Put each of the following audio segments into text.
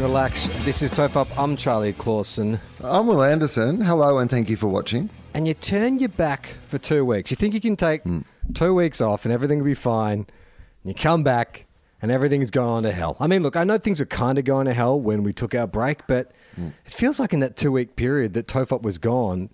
Everyone relax. This is TOFOP. I'm Charlie Clausen. I'm Wil Anderson. Hello, and thank you for watching. And you turn your back for two weeks. You think you can take hmm. two weeks off and everything will be fine. And you come back and everything's gone to hell. I mean, look, I know things were kind of going to hell when we took our break, but hmm. it feels like in that two week period that Tofop was gone,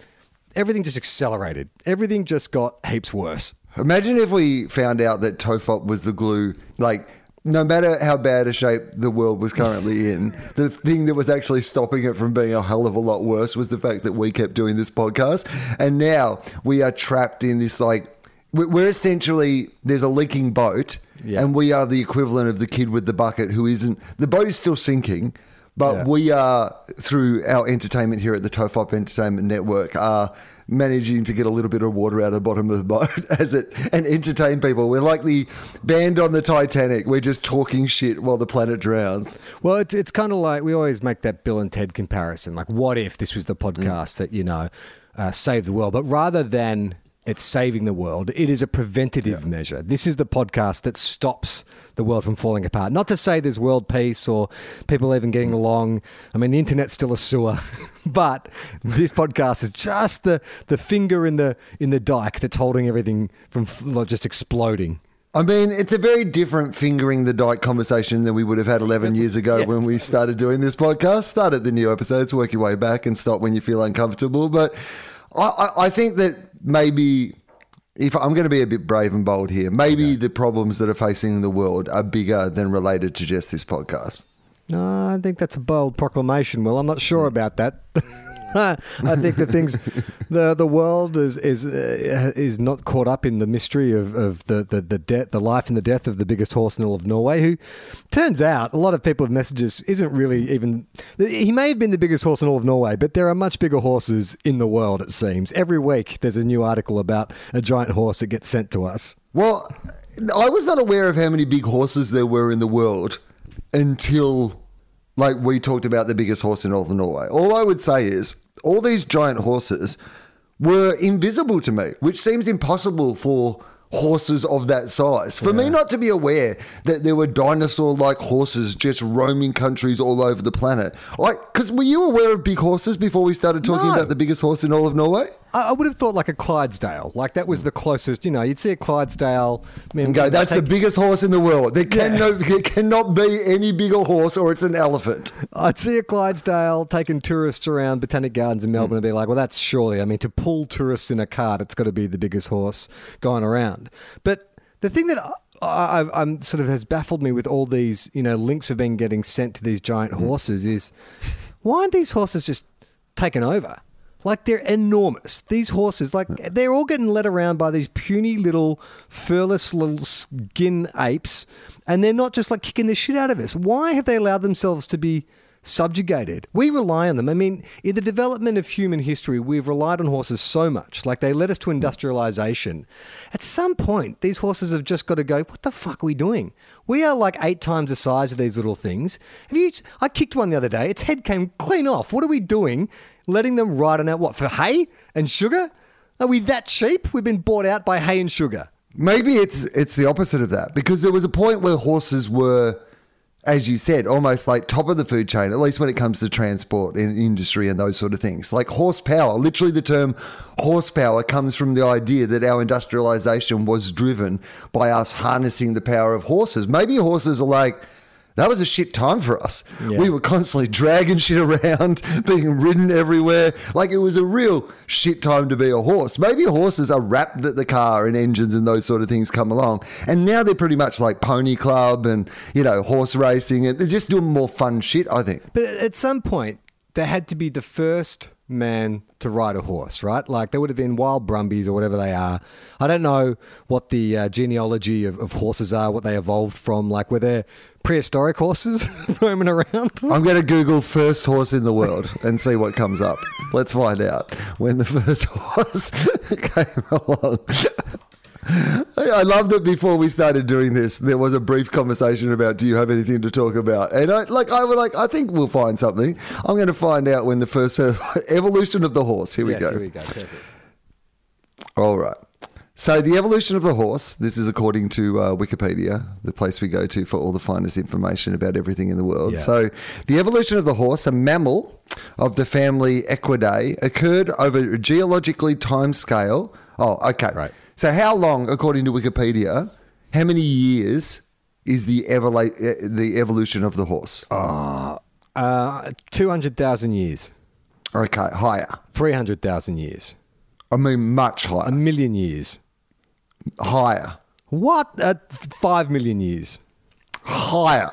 everything just accelerated. Everything just got heaps worse. Imagine if we found out that Tofop was the glue, like, no matter how bad a shape the world was currently in, the thing that was actually stopping it from being a hell of a lot worse was the fact that we kept doing this podcast. And now we are trapped in this, like, we- we're essentially, there's a leaking boat, Yeah. and we are the equivalent of the kid with the bucket who isn't, the boat is still sinking. But Yeah. we are, through our entertainment here at the Tofop Entertainment Network, are managing to get a little bit of water out of the bottom of the boat as it and entertain people. We're like the band on the Titanic. We're just talking shit while the planet drowns. Well, it's, it's kind of like we always make that Bill and Ted comparison. Like, what if this was the podcast that, you know, uh, saved the world? But rather than it's saving the world, it is a preventative measure. This is the podcast that stops the world from falling apart. Not to say there's world peace or people even getting along. I mean, the internet's still a sewer, but this podcast is just the, the finger in the in the dike that's holding everything from just exploding. I mean, it's a very different fingering the dike conversation than we would have had 11 years ago when we started doing this podcast. Start at the new episodes, work your way back, and stop when you feel uncomfortable. But I, I, I think that maybe, if I'm going to be a bit brave and bold here, maybe the problems that are facing the world are bigger than related to just this podcast. No, I think that's a bold proclamation. Well, I'm not sure mm. about that. I think the things, the the world is is uh, is not caught up in the mystery of, of the the the death, the life and the death of the biggest horse in all of Norway. Who turns out a lot of people have messages isn't really even. He may have been the biggest horse in all of Norway, but there are much bigger horses in the world. It seems every week there's a new article about a giant horse that gets sent to us. Well, I was not aware of how many big horses there were in the world until like we talked about the biggest horse in all of Norway. All I would say is all these giant horses were invisible to me, which seems impossible for horses of that size. For me not to be aware that there were dinosaur like horses just roaming countries all over the planet. Like cuz were you aware of big horses before we started talking No. about the biggest horse in all of Norway? I, I would have thought like a Clydesdale, like that was the closest. You know, you'd see a Clydesdale. I mean, And go, that's the biggest horse in the world. There, can no, there cannot be any bigger horse or it's an elephant. I'd see a Clydesdale taking tourists around Botanic Gardens in Melbourne hmm. and be like, well, that's surely, I mean, to pull tourists in a cart, it's got to be the biggest horse going around. But the thing that I, I, I'm sort of has baffled me with all these, you know, links have been getting sent to these giant mm-hmm. horses is why aren't these horses just taken over? Like they're enormous. These horses, like they're all getting led around by these puny little furless little skin apes, and they're not just like kicking the shit out of us. Why have they allowed themselves to be subjugated? We rely on them. I mean, in the development of human history, we've relied on horses so much. Like they led us to industrialization. At some point, these horses have just got to go. What the fuck are we doing? We are like eight times the size of these little things. Have you? I kicked one the other day. Its head came clean off. What are we doing? Letting them ride on out what for hay and sugar? Are we that cheap? We've been bought out by hay and sugar. Maybe it's it's the opposite of that because there was a point where horses were, as you said, almost like top of the food chain, at least when it comes to transport and industry and those sort of things. Like horsepower, literally the term horsepower comes from the idea that our industrialization was driven by us harnessing the power of horses. Maybe horses are like, that was a shit time for us. Yeah. We were constantly dragging shit around, being ridden everywhere. Like it was a real shit time to be a horse. Maybe horses are wrapped that the car and engines and those sort of things come along. And now they're pretty much like pony club and, you know, horse racing. And they're just doing more fun shit, I think. But at some point, there had to be the first man to ride a horse, right? Like there would have been wild brumbies or whatever they are. I don't know what the uh, genealogy of, of horses are, what they evolved from. Like were there prehistoric horses roaming around? I'm going to Google first horse in the world and see what comes up. Let's find out when the first horse came along. I love that before we started doing this, there was a brief conversation about do you have anything to talk about? And I like I was like, I think we'll find something. I'm going to find out when the first evolution of the horse. Here we yes, go. Here we go. Perfect. All right. So the evolution of the horse. This is according to uh, Wikipedia, the place we go to for all the finest information about everything in the world. Yeah. So the evolution of the horse, a mammal of the family Equidae, occurred over a geologically time scale. Oh, okay. Right. So how long, according to Wikipedia, how many years is the evolu- uh, the evolution of the horse? Uh, two hundred thousand years, Okay, higher. three hundred thousand years, I mean, much higher. a million years. Higher. What? Uh, five million years. Higher.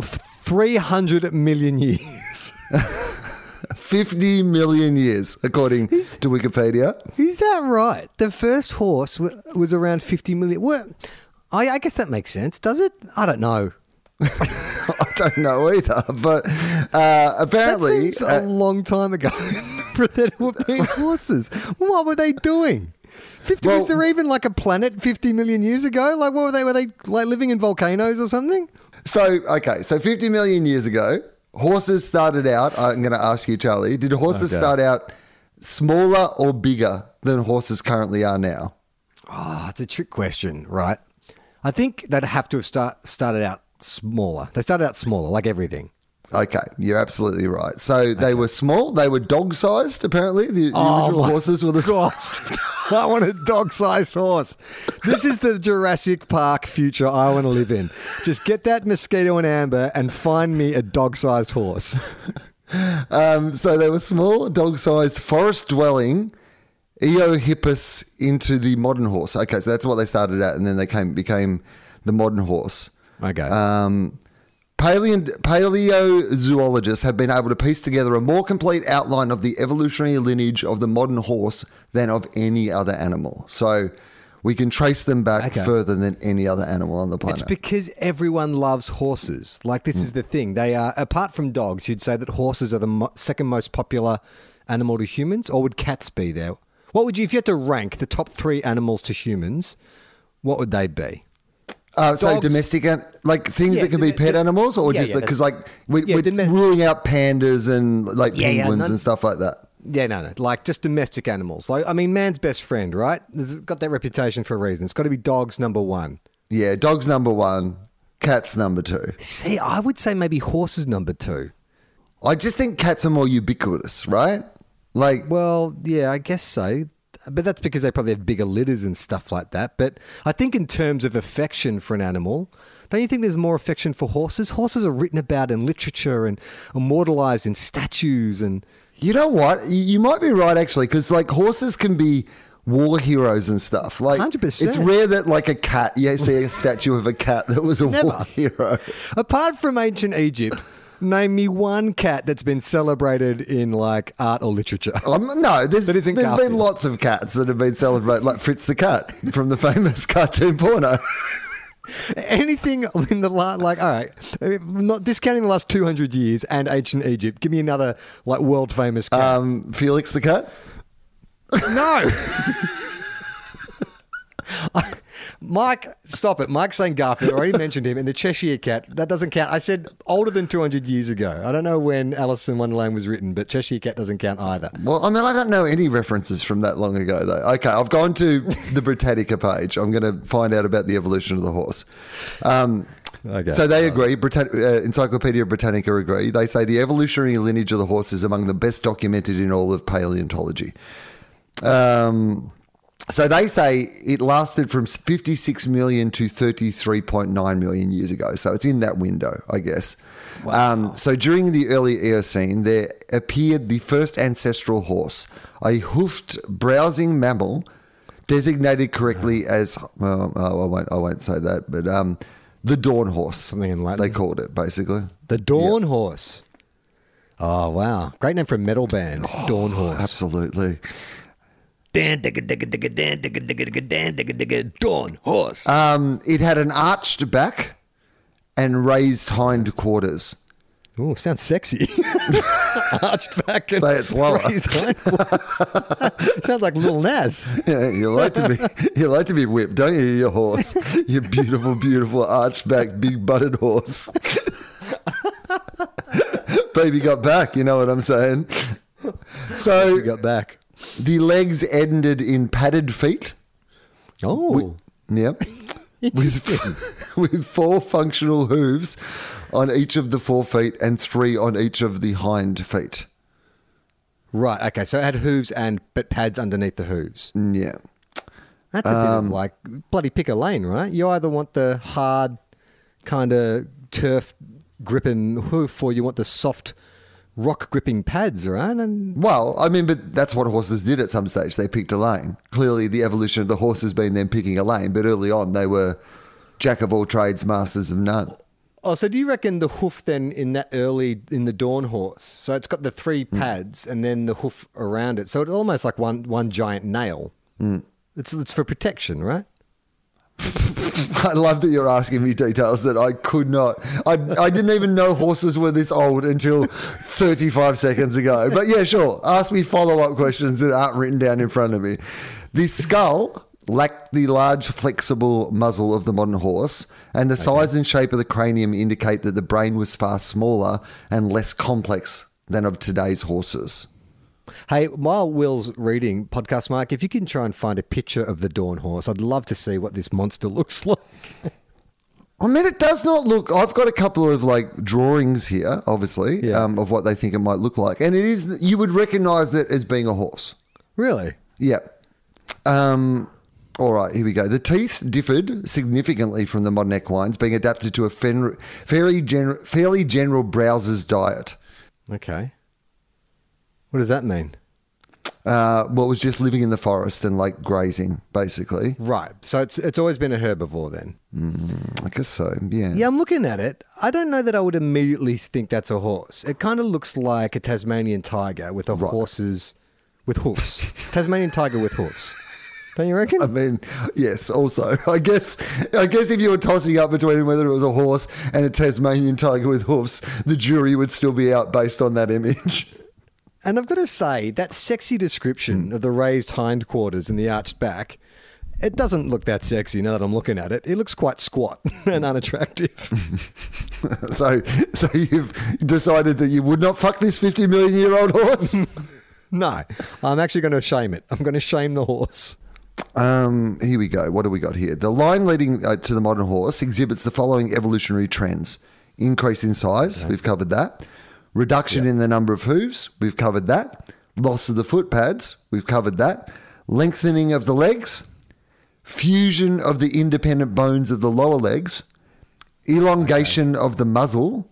300 million years. 50 million years, according to Wikipedia. Is that right? The first horse w- was around 50 million. What? I, I guess that makes sense, does it? I don't know. I don't know either, but uh, That apparently, seems a uh, long time ago for there to have been horses. What were they doing? 50 Well- was there even like a planet 50 million years ago? Like what were they? Were they like living in volcanoes or something? so okay, so 50 million years ago, horses started out. I'm going to ask you, Charlie, did horses Okay. start out smaller or bigger than horses currently are now? Ah, oh, it's a trick question, right? I think they'd have to have start, started out smaller. They started out smaller, like everything. Okay, you're absolutely right. So they were small. They were dog-sized. Apparently, the, Oh original horses were the God. I want a dog-sized horse. This is the Jurassic Park future I want to live in. Just get that mosquito and amber and find me a dog-sized horse. Um, so they were small, dog-sized, forest-dwelling Eohippus into the modern horse. Okay, so that's what they started at, and then they came became the modern horse. Okay. Um, paleo- paleozoologists have been able to piece together a more complete outline of the evolutionary lineage of the modern horse than of any other animal. So we can trace them back Okay. further than any other animal on the planet. It's because everyone loves horses. Like this is mm. the thing. They are apart from dogs. You'd say that horses are the mo- second most popular animal to humans, or would cats be there? What would you if you had to rank the top three animals to humans? What would they be? Uh, so domestic, like things Yeah, that can be pet animals, or yeah, just yeah, because like we, yeah, we're domestic- ruling out pandas and like Yeah, yeah, penguins none- and stuff like that. Yeah, no, no. Like just domestic animals. Like I mean, man's best friend, right? It's got that reputation for a reason. It's got to be dogs number one. Yeah, dogs number one, cats number two. See, I would say maybe horses number two. I just think cats are more ubiquitous, right? Like, Well, yeah, I guess so. But that's because they probably have bigger litters and stuff like that. But I think in terms of affection for an animal, don't you think there's more affection for horses? Horses are written about in literature and immortalized in statues and you know what? You- might be right actually, because like horses can be war heroes and stuff. Like, 100%. it's rare that like a cat, you see a statue of a cat that was a war hero. apart from ancient Egypt, name me one cat that's been celebrated in like art or literature. Um, no, there's, there's been lots of cats that have been celebrated, like Fritz the cat from the famous cartoon porno. Anything in the last, like, all right, not discounting the last 200 years and ancient Egypt, give me another, like, world famous cat. Um, Felix the cat. no! Mike, stop it. Mike's saying Garfield. I already mentioned him. And the Cheshire Cat, that doesn't count. I said older than 200 years ago. I don't know when Alice in Wonderland was written, but Cheshire Cat doesn't count either. Well, I mean, I don't know any references from that long ago, though. Okay, I've gone to the Britannica page. I'm going to find out about the evolution of the horse. Um, Okay. So they agree. Britann- uh, Encyclopedia Britannica agree. They say the evolutionary lineage of the horse is among the best documented in all of paleontology. Um, so they say it lasted from 56 million to 33.9 million years ago. So it's in that window, I guess. Um, so during the early Eocene, there appeared the first ancestral horse, a hoofed browsing mammal, designated correctly as well. Oh, I won't. I won't say that, but um, the dawn horse. Something in Latin. They called it basically. The Dawn Horse. Oh wow, great name for a metal band, Dawn Horse. Absolutely. Dawn Horse. Um, it had an arched back and raised hind quarters. Oh, sounds sexy. Arched back and Say it slower. raised hindquarters. sounds like Lil Nas. Yeah, you like to be you like to be whipped, don't you, your horse? You beautiful, beautiful arched back, big butted horse. Baby got back, you know what I'm saying? So You got back. The legs ended in padded feet. Oh, Yep. with, with four functional hooves on each of the four feet and three on each of the hind feet. right. Okay, so it had hooves and but pads underneath the hooves. Yeah. That's a bit Um, of like bloody pick a lane, right? You either want the hard kind of turf gripping hoof, or you want the soft rock gripping pads, right? And Well, I mean, but that's what horses did at some stage. They picked a lane. Clearly, the evolution of the horse has been them picking a lane, but early on, they were jack of all trades, masters of none. Oh, so do you reckon the hoof then in that early in the dawn horse? So it's got the three Hmm. pads and then the hoof around it. So it's almost like one one giant nail. Hmm. It's it's for protection, right? I love that you're asking me details that I could not. I, I didn't even know horses were this old until 35 seconds ago. But yeah, sure. Ask me follow up questions that aren't written down in front of me. The skull lacked the large, flexible muzzle of the modern horse, and the size and shape of the cranium indicate that the brain was far smaller and less complex than of today's horses. Hey, while Wil's reading podcast, Mark, if you can try and find a picture of the dawn horse, I'd love to see what this monster looks like. I mean, it does not look. I've got a couple of like drawings here, obviously, Yeah. um, of what they think it might look like, and it is. You would recognise it as being a horse. really? Yep. Um, all right, here we go. The teeth differed significantly from the modern equines, being adapted to a fen- fairly, gen- fairly general browser's diet. Okay. What does that mean? Uh, well, it was just living in the forest and like grazing, basically. Right. So it's it's always been a herbivore then. I guess so. Yeah. Yeah, I'm looking at it. I don't know that I would immediately think that's a horse. It kind of looks like a Tasmanian tiger with a horses with hoofs. Tasmanian tiger with hoofs. Don't you reckon? I mean, yes. Also, I guess, I guess if you were tossing up between whether it was a horse and a Tasmanian tiger with hoofs, the jury would still be out based on that image. And I've got to say, that sexy description of the raised hindquarters and the arched back, it doesn't look that sexy now that I'm looking at it. It looks quite squat and unattractive. So, so you've decided that you would not fuck this fifty million year old horse. no, I'm actually going to shame it. I'm going to shame the horse. Um, here we go. What do we got here? The line leading uh, to the modern horse exhibits the following evolutionary trends: increase in size, we've covered that; reduction in the number of hooves, we've covered that; loss of the foot pads, we've covered that; lengthening of the legs, fusion of the independent bones of the lower legs, elongation of the muzzle,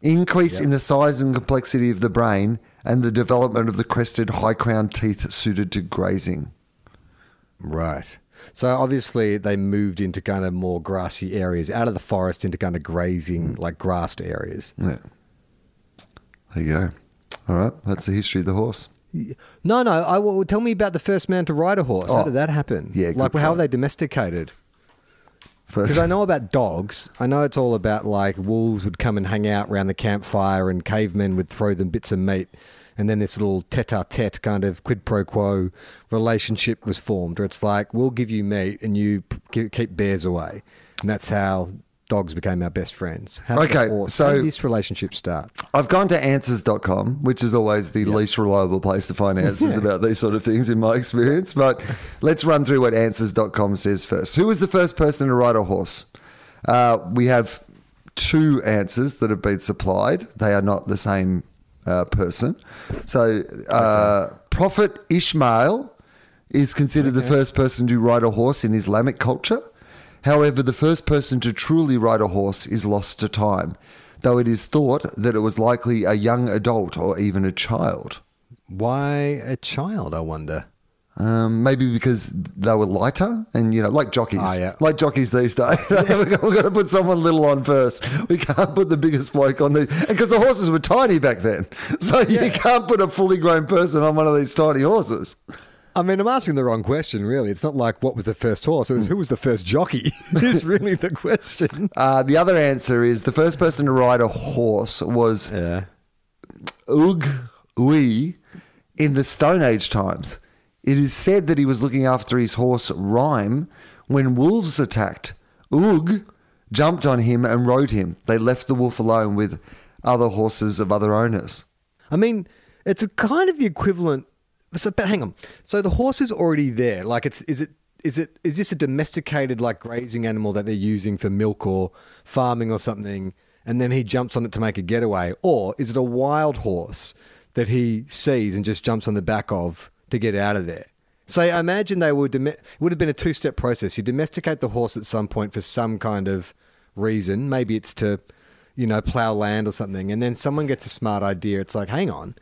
increase in the size and complexity of the brain, and the development of the crested high crown teeth suited to grazing. Right. So obviously they moved into kind of more grassy areas, out of the forest into kind of grazing, mm. like grassed areas. Yeah. There you go. All right. That's the history of the horse. No, no. I well, tell me about the first man to ride a horse. How Oh, did that happen? yeah, good like how are point. they domesticated? First, Because I know about dogs. I know it's all about like wolves would come and hang out around the campfire, and cavemen would throw them bits of meat, and then this little tete-a-tete kind of quid pro quo relationship was formed, where it's like we'll give you meat and you p- keep bears away, and that's how dogs became our best friends. How did Okay, so- how did this relationship start? I've gone to answers.com, which is always the least reliable place to find answers about these sort of things in my experience. But let's run through what answers.com says first. Who was the first person to ride a horse? Uh, we have two answers that have been supplied. They are not the same uh, person. So, uh, Prophet Ishmael is considered the first person to ride a horse in Islamic culture. However, the first person to truly ride a horse is lost to time, though it is thought that it was likely a young adult or even a child. Why a child? I wonder. Um, maybe because they were lighter and, you know, like jockeys. Ah, yeah. Like jockeys these days. We've got to put someone little on first. We can't put the biggest bloke on these. Because the horses were tiny back then. So you can't put a fully grown person on one of these tiny horses. I mean, I'm asking the wrong question, really. It's not like what was the first horse, it was who was the first jockey, is really the question. Uh, the other answer is the first person to ride a horse was Yeah. Ug Ui in the Stone Age times. It is said that he was looking after his horse Rhyme when wolves attacked. Ug jumped on him and rode him. They left the wolf alone with other horses of other owners. I mean, it's a kind of the equivalent. So, but hang on. So the horse is already there. Like, it's is it is it is this a domesticated like grazing animal that they're using for milk or farming or something? And then he jumps on it to make a getaway, or is it a wild horse that he sees and just jumps on the back of to get out of there? So I imagine they would it would have been a two step process. You domesticate the horse at some point for some kind of reason. Maybe it's to, you know, plow land or something. And then someone gets a smart idea. It's like, hang on,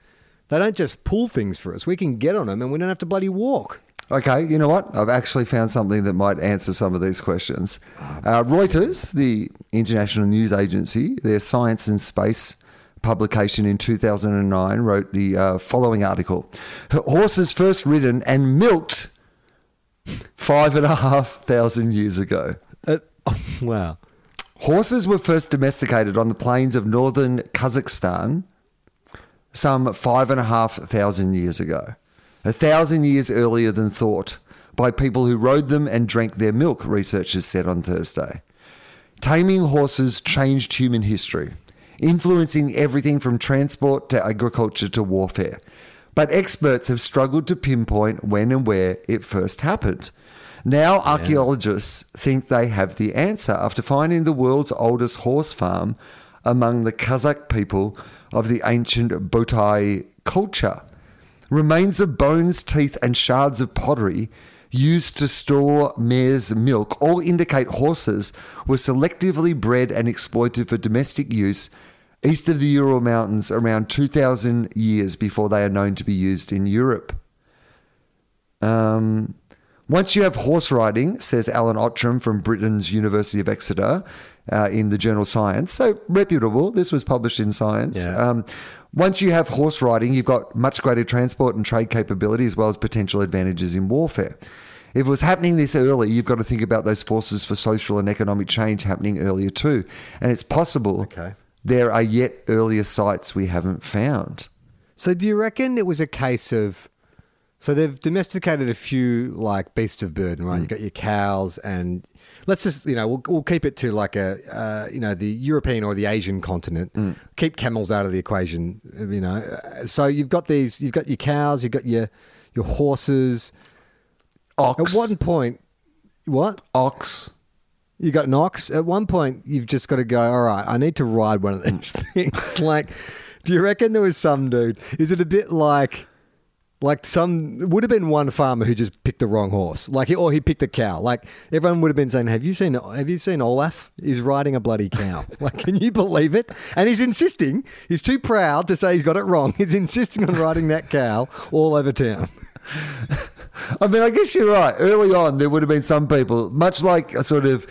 they don't just pull things for us. We can get on them and we don't have to bloody walk. Okay, you know what? I've actually found something that might answer some of these questions. Uh, Reuters, the international news agency, their science and space publication in 2009, wrote the uh, following article Horses first ridden and milked five and a half thousand years ago. Uh, wow. Horses were first domesticated on the plains of northern Kazakhstan some five and a half thousand years ago, a thousand years earlier than thought, by people who rode them and drank their milk, researchers said on Thursday. Taming horses changed human history, influencing everything from transport to agriculture to warfare. But experts have struggled to pinpoint when and where it first happened. Now, archaeologists think they have the answer after finding the world's oldest horse farm among the Kazakh people of the ancient Botai culture. Remains of bones, teeth, and shards of pottery used to store mare's milk all indicate horses were selectively bred and exploited for domestic use east of the Ural Mountains around 2,000 years before they are known to be used in Europe. Um, once you have horse riding, says Alan Outram from Britain's University of Exeter uh, in the journal Science, so reputable. This was published in Science. Yeah. Um, once you have horse riding, you've got much greater transport and trade capability as well as potential advantages in warfare. If it was happening this early, you've got to think about those forces for social and economic change happening earlier too. And it's possible Okay. there are yet earlier sites we haven't found. So do you reckon it was a case of so they've domesticated a few like beasts of burden, right? You got your cows and let's just you know we'll, we'll keep it to like a uh, you know the European or the Asian continent. Keep camels out of the equation, you know. So you've got these, you've got your cows, you've got your your horses. Ox. At one point, what? Ox. You got an ox. At one point, you've just got to go. All right, I need to ride one of these things. like, do you reckon there was some dude? Is it a bit like, like some? Would have been one farmer who just picked the wrong horse, like, or he picked a cow. Like everyone would have been saying, "Have you seen? Have you seen Olaf? He's riding a bloody cow. like, can you believe it? And he's insisting. He's too proud to say he got it wrong. He's insisting on riding that cow all over town. I mean, I guess you're right. Early on, there would have been some people, much like a sort of,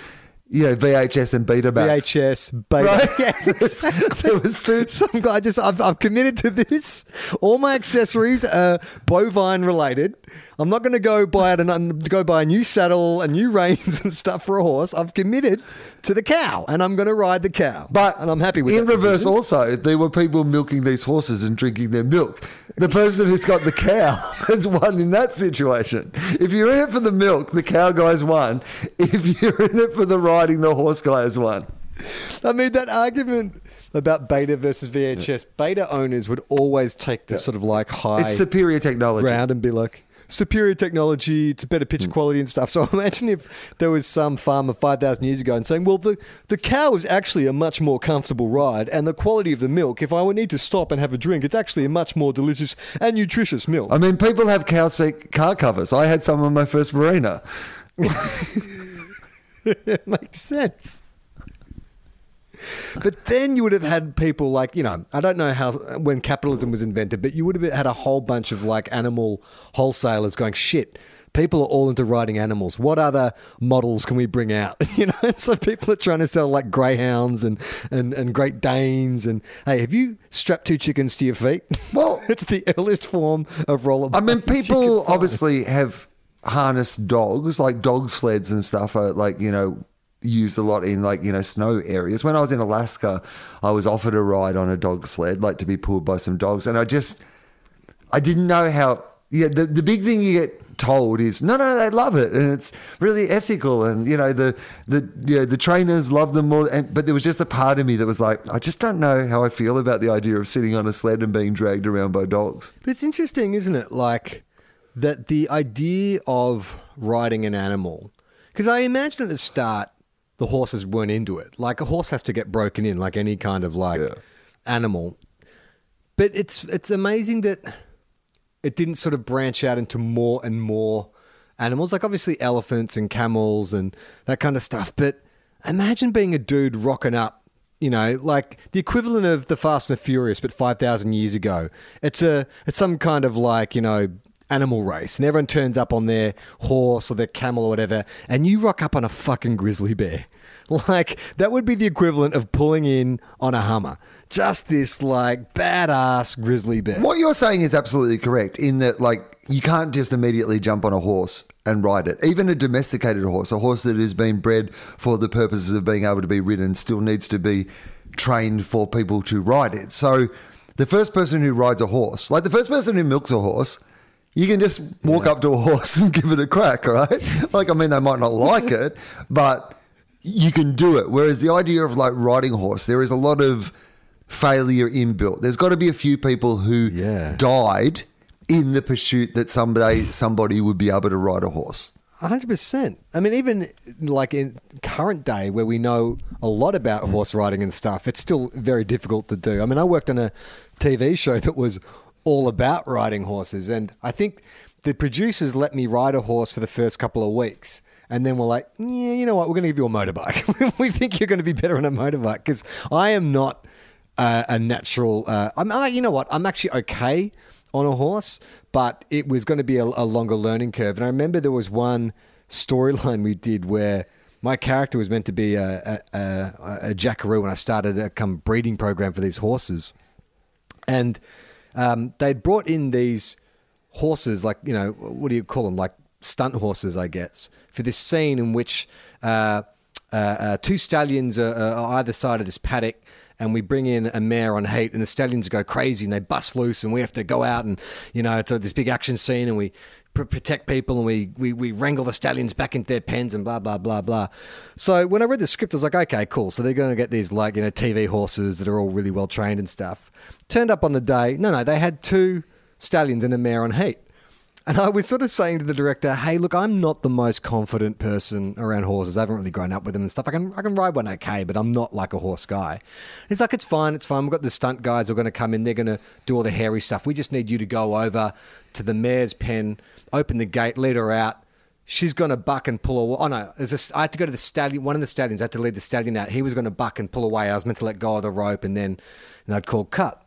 you know, VHS and Betamax. VHS, beta. Right? Yes. there was two. Some guy just I've, I've committed to this. All my accessories are bovine related. I'm not going to go buy it and go buy a new saddle, a new reins and stuff for a horse. I've committed to the cow, and I'm going to ride the cow. But and I'm happy with it. in reverse. decision. Also, there were people milking these horses and drinking their milk. The person who's got the cow has won in that situation. If you're in it for the milk, the cow guy's won. If you're in it for the riding, the horse guy has won. I mean that argument about beta versus VHS. Beta owners would always take the sort of like high It's superior technology. ground and be like superior technology it's a better picture Hmm. quality and stuff so imagine if there was some farmer 5000 years ago and saying well the, the cow is actually a much more comfortable ride and the quality of the milk if i would need to stop and have a drink it's actually a much more delicious and nutritious milk I mean, people have cow seat car covers. I had some on my first marina. it makes sense But then you would have had people like, you know, I don't know how when capitalism was invented, but you would have had a whole bunch of like animal wholesalers going, shit, people are all into riding animals. What other models can we bring out? You know, and so people are trying to sell like greyhounds and, and, and Great Danes. And hey, have you strapped two chickens to your feet? Well- it's the earliest form of roller. I mean, people obviously have harnessed dogs, like dog sleds and stuff are like, you know, used a lot in like, you know, snow areas. When I was in Alaska, I was offered a ride on a dog sled, like to be pulled by some dogs. And I just, I didn't know how, yeah, the, the big thing you get told is no no they love it and it's really ethical and you know the the you know, the trainers love them more and but there was just a part of me that was like I just don't know how I feel about the idea of sitting on a sled and being dragged around by dogs. But it's interesting, isn't it? Like that the idea of riding an animal. Because I imagine at the start, the horses weren't into it. Like a horse has to get broken in, like any kind of like Yeah. animal. But it's it's amazing that it didn't sort of branch out into more and more animals, like obviously elephants and camels and that kind of stuff. But imagine being a dude rocking up, you know, like the equivalent of the Fast and the Furious, but five thousand years ago. It's a it's some kind of like you know animal race, and everyone turns up on their horse or their camel or whatever, and you rock up on a fucking grizzly bear. Like that would be the equivalent of pulling in on a Hummer. Just this like badass grizzly bear. What you're saying is absolutely correct in that, like, you can't just immediately jump on a horse and ride it. Even a domesticated horse, a horse that has been bred for the purposes of being able to be ridden, still needs to be trained for people to ride it. So, the first person who rides a horse, like the first person who milks a horse, you can just walk up to a horse and give it a crack, right? Like, I mean, they might not like it, but you can do it. Whereas the idea of like riding a horse, there is a lot of failure inbuilt. There's got to be a few people who Yeah. died in the pursuit that someday somebody would be able to ride a horse. hundred percent. I mean, even like in current day, where we know a lot about horse riding and stuff, it's still very difficult to do. I mean, I worked on a TV show that was all about riding horses, and I think the producers let me ride a horse for the first couple of weeks. And then we're like, yeah, you know what? We're going to give you a motorbike. we think you're going to be better on a motorbike because I am not uh, a natural. Uh, I'm, i you know what? I'm actually okay on a horse, but it was going to be a, a longer learning curve. And I remember there was one storyline we did where my character was meant to be a, a, a, a jackaroo when I started a come breeding program for these horses, and um, they'd brought in these horses, like you know, what do you call them, like stunt horses, I guess, for this scene in which uh, uh, uh, two stallions are, are either side of this paddock. And we bring in a mare on hate, and the stallions go crazy, and they bust loose, and we have to go out and you know it's a, this big action scene, and we pr- protect people, and we, we we wrangle the stallions back into their pens, and blah blah blah blah. So when I read the script, I was like, okay, cool. So they're going to get these like you know TV horses that are all really well trained and stuff. Turned up on the day, no, no, they had two stallions and a mare on heat. And I was sort of saying to the director, "Hey, look, I'm not the most confident person around horses. I haven't really grown up with them and stuff. I can I can ride one okay, but I'm not like a horse guy." And he's like, "It's fine, it's fine. We've got the stunt guys who are going to come in. They're going to do all the hairy stuff. We just need you to go over to the mare's pen, open the gate, lead her out. She's going to buck and pull away. Oh no, this, I had to go to the stallion. One of the stallions I had to lead the stallion out. He was going to buck and pull away. I was meant to let go of the rope, and then and I'd call cut.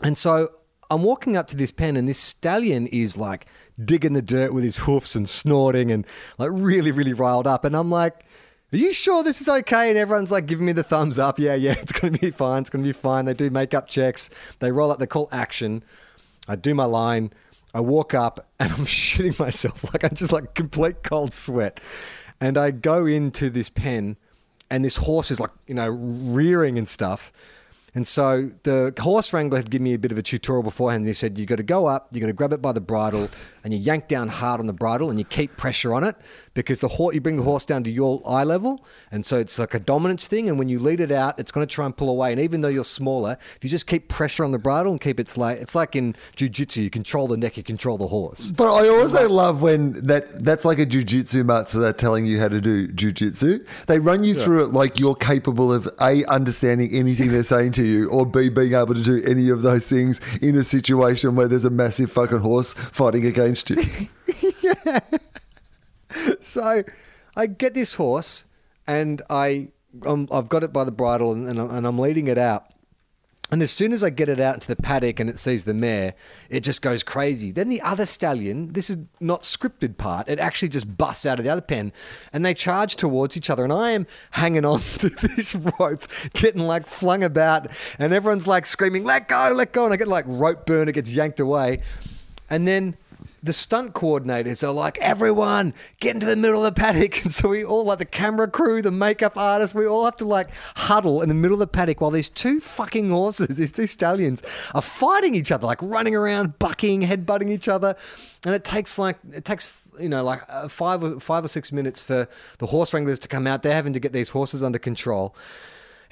And so I'm walking up to this pen, and this stallion is like digging the dirt with his hoofs and snorting and like really, really riled up. And I'm like, Are you sure this is okay? And everyone's like giving me the thumbs up. Yeah, yeah, it's going to be fine. It's going to be fine. They do makeup checks, they roll up, they call action. I do my line. I walk up and I'm shitting myself. Like I'm just like complete cold sweat. And I go into this pen and this horse is like, you know, rearing and stuff. And so the horse wrangler had given me a bit of a tutorial beforehand. He said, You've got to go up, you've got to grab it by the bridle, and you yank down hard on the bridle and you keep pressure on it because the horse, you bring the horse down to your eye level. And so it's like a dominance thing. And when you lead it out, it's going to try and pull away. And even though you're smaller, if you just keep pressure on the bridle and keep it like, it's like in jujitsu, you control the neck, you control the horse. But I also love when that that's like a jujitsu master that telling you how to do jujitsu. They run you through it like you're capable of a understanding anything they're saying to you, or b being able to do any of those things in a situation where there's a massive fucking horse fighting against you. so I get this horse and I I'm, I've got it by the bridle and, and, I'm, and I'm leading it out. And as soon as I get it out into the paddock and it sees the mare, it just goes crazy. Then the other stallion, this is not scripted part, it actually just busts out of the other pen and they charge towards each other. And I am hanging on to this rope, getting like flung about, and everyone's like screaming, let go, let go. And I get like rope burn, it gets yanked away. And then the stunt coordinators are like, everyone, get into the middle of the paddock. And so we all, like the camera crew, the makeup artists, we all have to like huddle in the middle of the paddock while these two fucking horses, these two stallions, are fighting each other, like running around, bucking, headbutting each other. And it takes like, it takes, you know, like uh, five or five or six minutes for the horse wranglers to come out. They're having to get these horses under control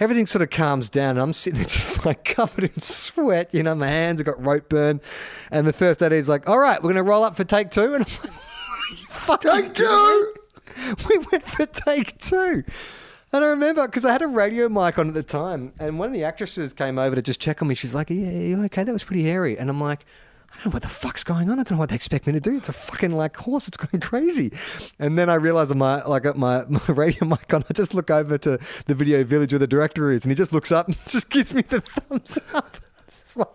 everything sort of calms down. And I'm sitting there just like covered in sweat. You know, my hands have got rope burn. And the first AD is like, all right, we're going to roll up for take two. And I'm like, fuck Take two. We went for take two. And I remember because I had a radio mic on at the time, and one of the actresses came over to just check on me. She's like, "Yeah, you okay? That was pretty hairy." And I'm like, I don't know what the fuck's going on. I don't know what they expect me to do. It's a fucking like horse. It's going crazy. And then I realized my like got my, my radio mic on. I just look over to the video village where the director is, and he just looks up and just gives me the thumbs up. Like,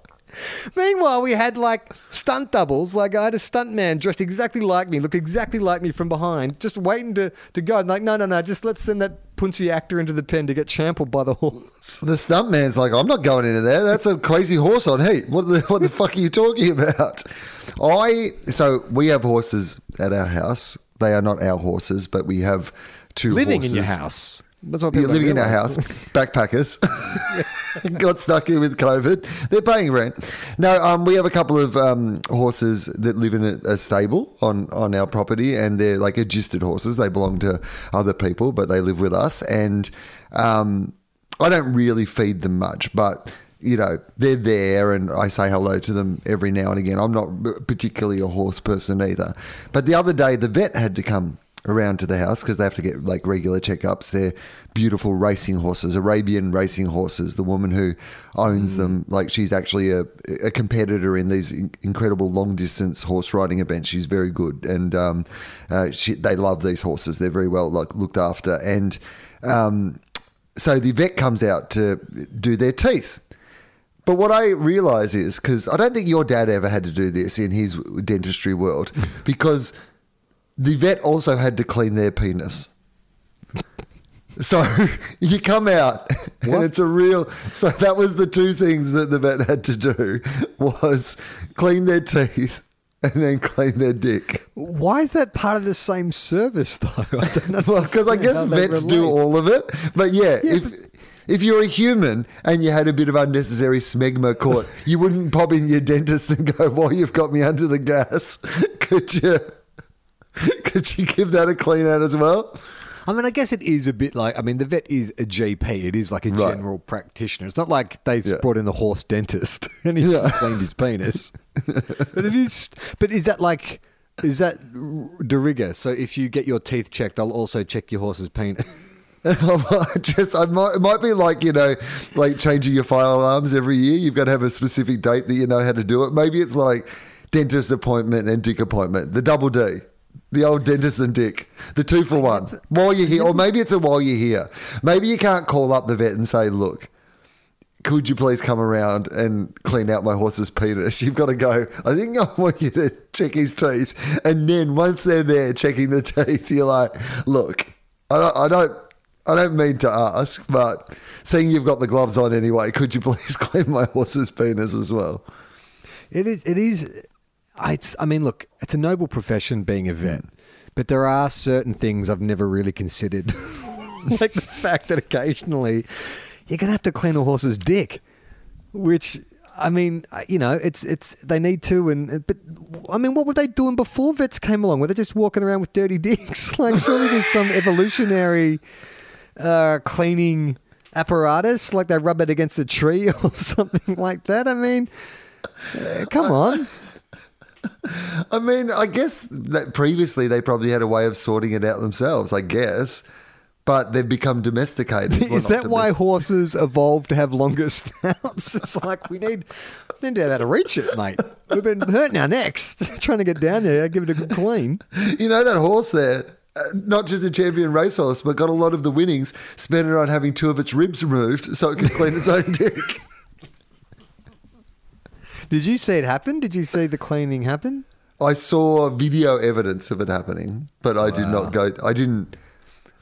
Meanwhile, we had like stunt doubles. Like I had a stunt man dressed exactly like me, looked exactly like me from behind, just waiting to, to go. Like, no, no, no, just let's send that punsy actor into the pen to get trampled by the horse. The stuntman's like, I'm not going into there. That's a crazy horse on heat. What the what the fuck are you talking about? I so we have horses at our house. They are not our horses, but we have two Living horses. in your house. That's what people living in our house, backpackers got stuck here with COVID. They're paying rent. No, um, we have a couple of um, horses that live in a, a stable on on our property, and they're like registered horses. They belong to other people, but they live with us. And um, I don't really feed them much, but you know they're there, and I say hello to them every now and again. I'm not particularly a horse person either, but the other day the vet had to come around to the house because they have to get like regular checkups. They're beautiful racing horses, Arabian racing horses. The woman who owns them, like she's actually a, a competitor in these incredible long distance horse riding events. She's very good, and um, uh, she, they love these horses. They're very well like, looked after, and um, so the vet comes out to do their teeth. But what I realize is because I don't think your dad ever had to do this in his dentistry world, because the vet also had to clean their penis. So you come out and it's a real. So that was the two things that the vet had to do was clean their teeth and then clean their dick. Why is that part of the same service though? I don't know. Well, because I guess vets do all of it. But yeah, if if you're a human and you had a bit of unnecessary smegma caught, you wouldn't pop in your dentist and go, "Well, you've got me under the gas." Could you? Could you give that a clean out as well? I mean, I guess it is a bit like. I mean, the vet is a GP. It is like a Right. general practitioner. It's not like they Yeah. brought in the horse dentist and he Yeah. just cleaned his penis. but it is. But is that like? Is that de rigueur? So if you get your teeth checked, they'll also check your horse's penis. Just, I might, it might be like you know, like changing your fire alarms every year. You've got to have a specific date that you know how to do it. Maybe it's like dentist appointment and dick appointment, the double D, the old dentist and dick, the two for one. While you're here, or maybe it's a while you're here. Maybe you can't call up the vet and say, look. Could you please come around and clean out my horse's penis? You've got to go. I think I want you to check his teeth, and then once they're there checking the teeth, you're like, "Look, I don't, I don't, I don't mean to ask, but seeing you've got the gloves on anyway, could you please clean my horse's penis as well? It is. It is. I, I mean, look, it's a noble profession being a vet, but there are certain things I've never really considered, like the fact that occasionally you're gonna have to clean a horse's dick, which. I mean, you know, it's it's they need to, and but I mean, what were they doing before vets came along? Were they just walking around with dirty dicks? Like, surely there's some evolutionary uh, cleaning apparatus, like they rub it against a tree or something like that. I mean, uh, come on. I mean, I guess that previously they probably had a way of sorting it out themselves, I guess, but they've become domesticated. Is that why horses evolved to have longer snouts? It's like we need, we need to know how to reach it, mate. We've been hurting our necks trying to get down there, give it a good clean. You know that horse there? uh, not just a champion racehorse, but got a lot of the winnings, spent it on having two of its ribs removed so it could clean its own dick. Did you see it happen? Did you see the cleaning happen? I saw video evidence of it happening, but I did not go. I didn't.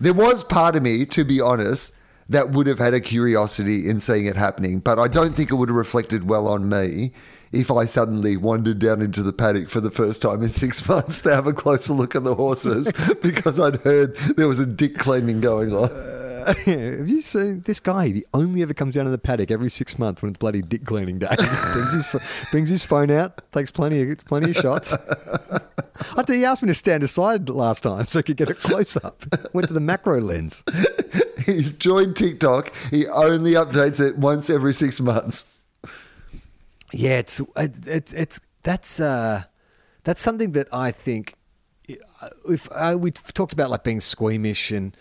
There was part of me, to be honest, that would have had a curiosity in seeing it happening, but I don't think it would have reflected well on me if I suddenly wandered down into the paddock for the first time in six months to have a closer look at the horses because I'd heard there was a dick cleaning going on. Uh, Have you seen this guy? He only ever comes down to the paddock every six months when it's bloody dick cleaning day. brings his brings his phone out, takes plenty of plenty of shots. I he asked me to stand aside last time so I could get a close up. Went to the macro lens. He's joined TikTok. He only updates it once every six months. Yeah, it's it's it's that's uh, that's something that I think if uh, we've talked about like being squeamish and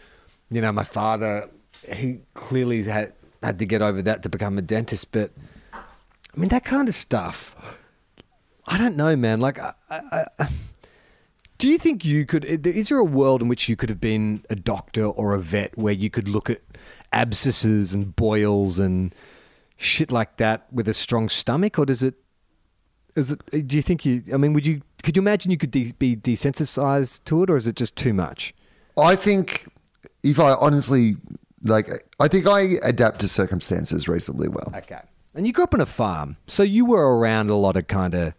you know my father he clearly had had to get over that to become a dentist, but I mean that kind of stuff. I don't know, man. Like, I, I, I, do you think you could? Is there a world in which you could have been a doctor or a vet where you could look at abscesses and boils and shit like that with a strong stomach, or does it? Is it? Do you think you? I mean, would you? Could you imagine you could de- be desensitized to it, or is it just too much? I think if I honestly like, I think I adapt to circumstances reasonably well. Okay. And you grew up on a farm, so you were around a lot of kind of.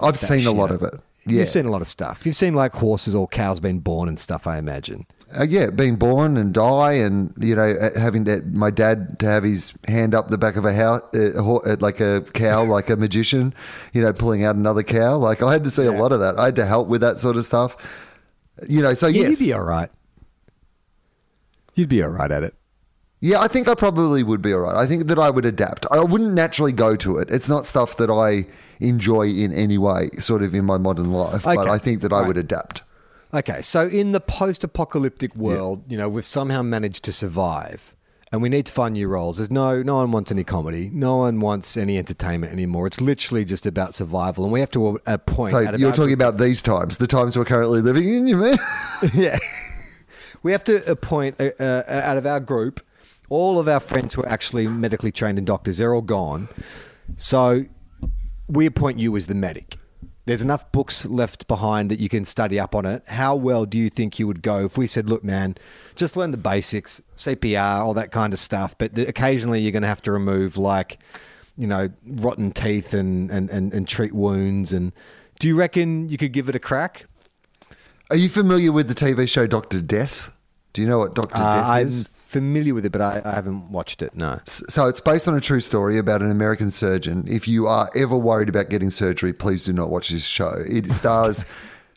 I've seen a lot of it. Yeah, You've seen a lot of stuff. You've seen like horses or cows being born and stuff. I imagine. uh, yeah, being born and die, and you know, uh, having to, my dad to have his hand up the back of a house, uh, uh, like a cow, like a magician, you know, pulling out another cow. Like I had to see a lot of that. I had to help with that sort of stuff. You know, so Yeah, yes, you'd be all right. You'd be all right at it. Yeah, I think I probably would be all right. I think that I would adapt. I wouldn't naturally go to it. It's not stuff that I enjoy in any way, sort of in my modern life. But I think that I would adapt. Okay, so in the post-apocalyptic world, you know, we've somehow managed to survive, and we need to find new roles. There's no, no one wants any comedy, no one wants any entertainment anymore. It's literally just about survival, and we have to a point. So you're talking about these times, the times we're currently living in, you mean? yeah. We have to appoint uh, uh, out of our group, all of our friends who are actually medically trained and doctors, they're all gone. So we appoint you as the medic. There's enough books left behind that you can study up on it. How well do you think you would go if we said, look, man, just learn the basics, CPR, all that kind of stuff, but the, occasionally you're going to have to remove, like, you know, rotten teeth and, and, and, and treat wounds. And do you reckon you could give it a crack? Are you familiar with the TV show Doctor Death? Do you know what Doctor Uh, Death I'm is? familiar with it, but I, I haven't watched it. No. So it's based on a true story about an American surgeon. If you are ever worried about getting surgery, please do not watch this show. It stars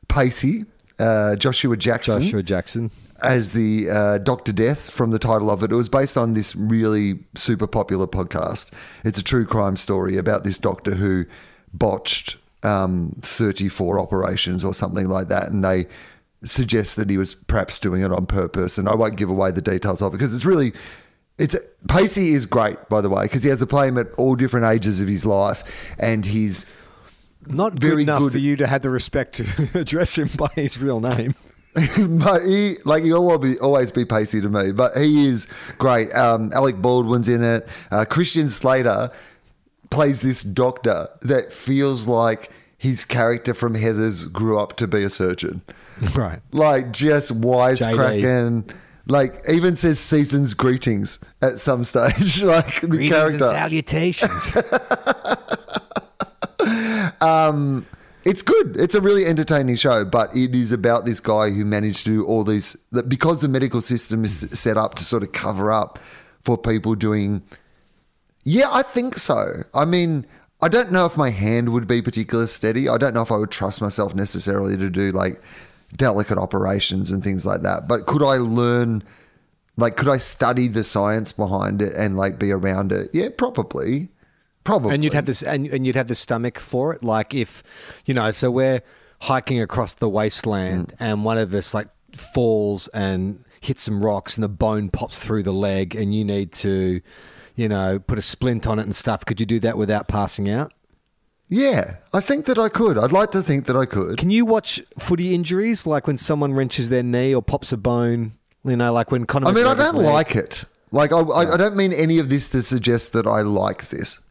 Pacey, uh, Joshua Jackson, Joshua Jackson. as the uh, Doctor Death from the title of it. It was based on this really super popular podcast. It's a true crime story about this doctor who botched um, 34 operations or something like that, and they suggest that he was perhaps doing it on purpose. And I won't give away the details of it because it's really. It's Pacey is great, by the way, because he has to play him at all different ages of his life, and he's Not Very good enough good. for you to have the respect to address him by his real name. but he like he'll always be, always be pacey to me. But he is great. Um, Alec Baldwin's in it. Uh, Christian Slater plays this doctor that feels like his character from Heathers grew up to be a surgeon. Right. Like just wisecracking. Like even says season's greetings at some stage. like the character. salutations. Um, it's good. It's a really entertaining show, but it is about this guy who managed to do all these because the medical system is set up to sort of cover up for people doing. Yeah, I think so. I mean, I don't know if my hand would be particularly steady. I don't know if I would trust myself necessarily to do like delicate operations and things like that. But could I learn? Like, could I study the science behind it and like be around it? Yeah, probably. Probably. and you'd have this, and, and you'd have the stomach for it. Like if, you know, so we're hiking across the wasteland, Mm. and one of us like falls and hits some rocks, and the bone pops through the leg, and you need to, you know, put a splint on it and stuff. Could you do that without passing out? Yeah, I think that I could. I'd like to think that I could. Can you watch footy injuries, like when someone wrenches their knee or pops a bone? You know, like when Conor. I mean, I don't leg- like it. Like, I, I, I don't mean any of this to suggest that I like this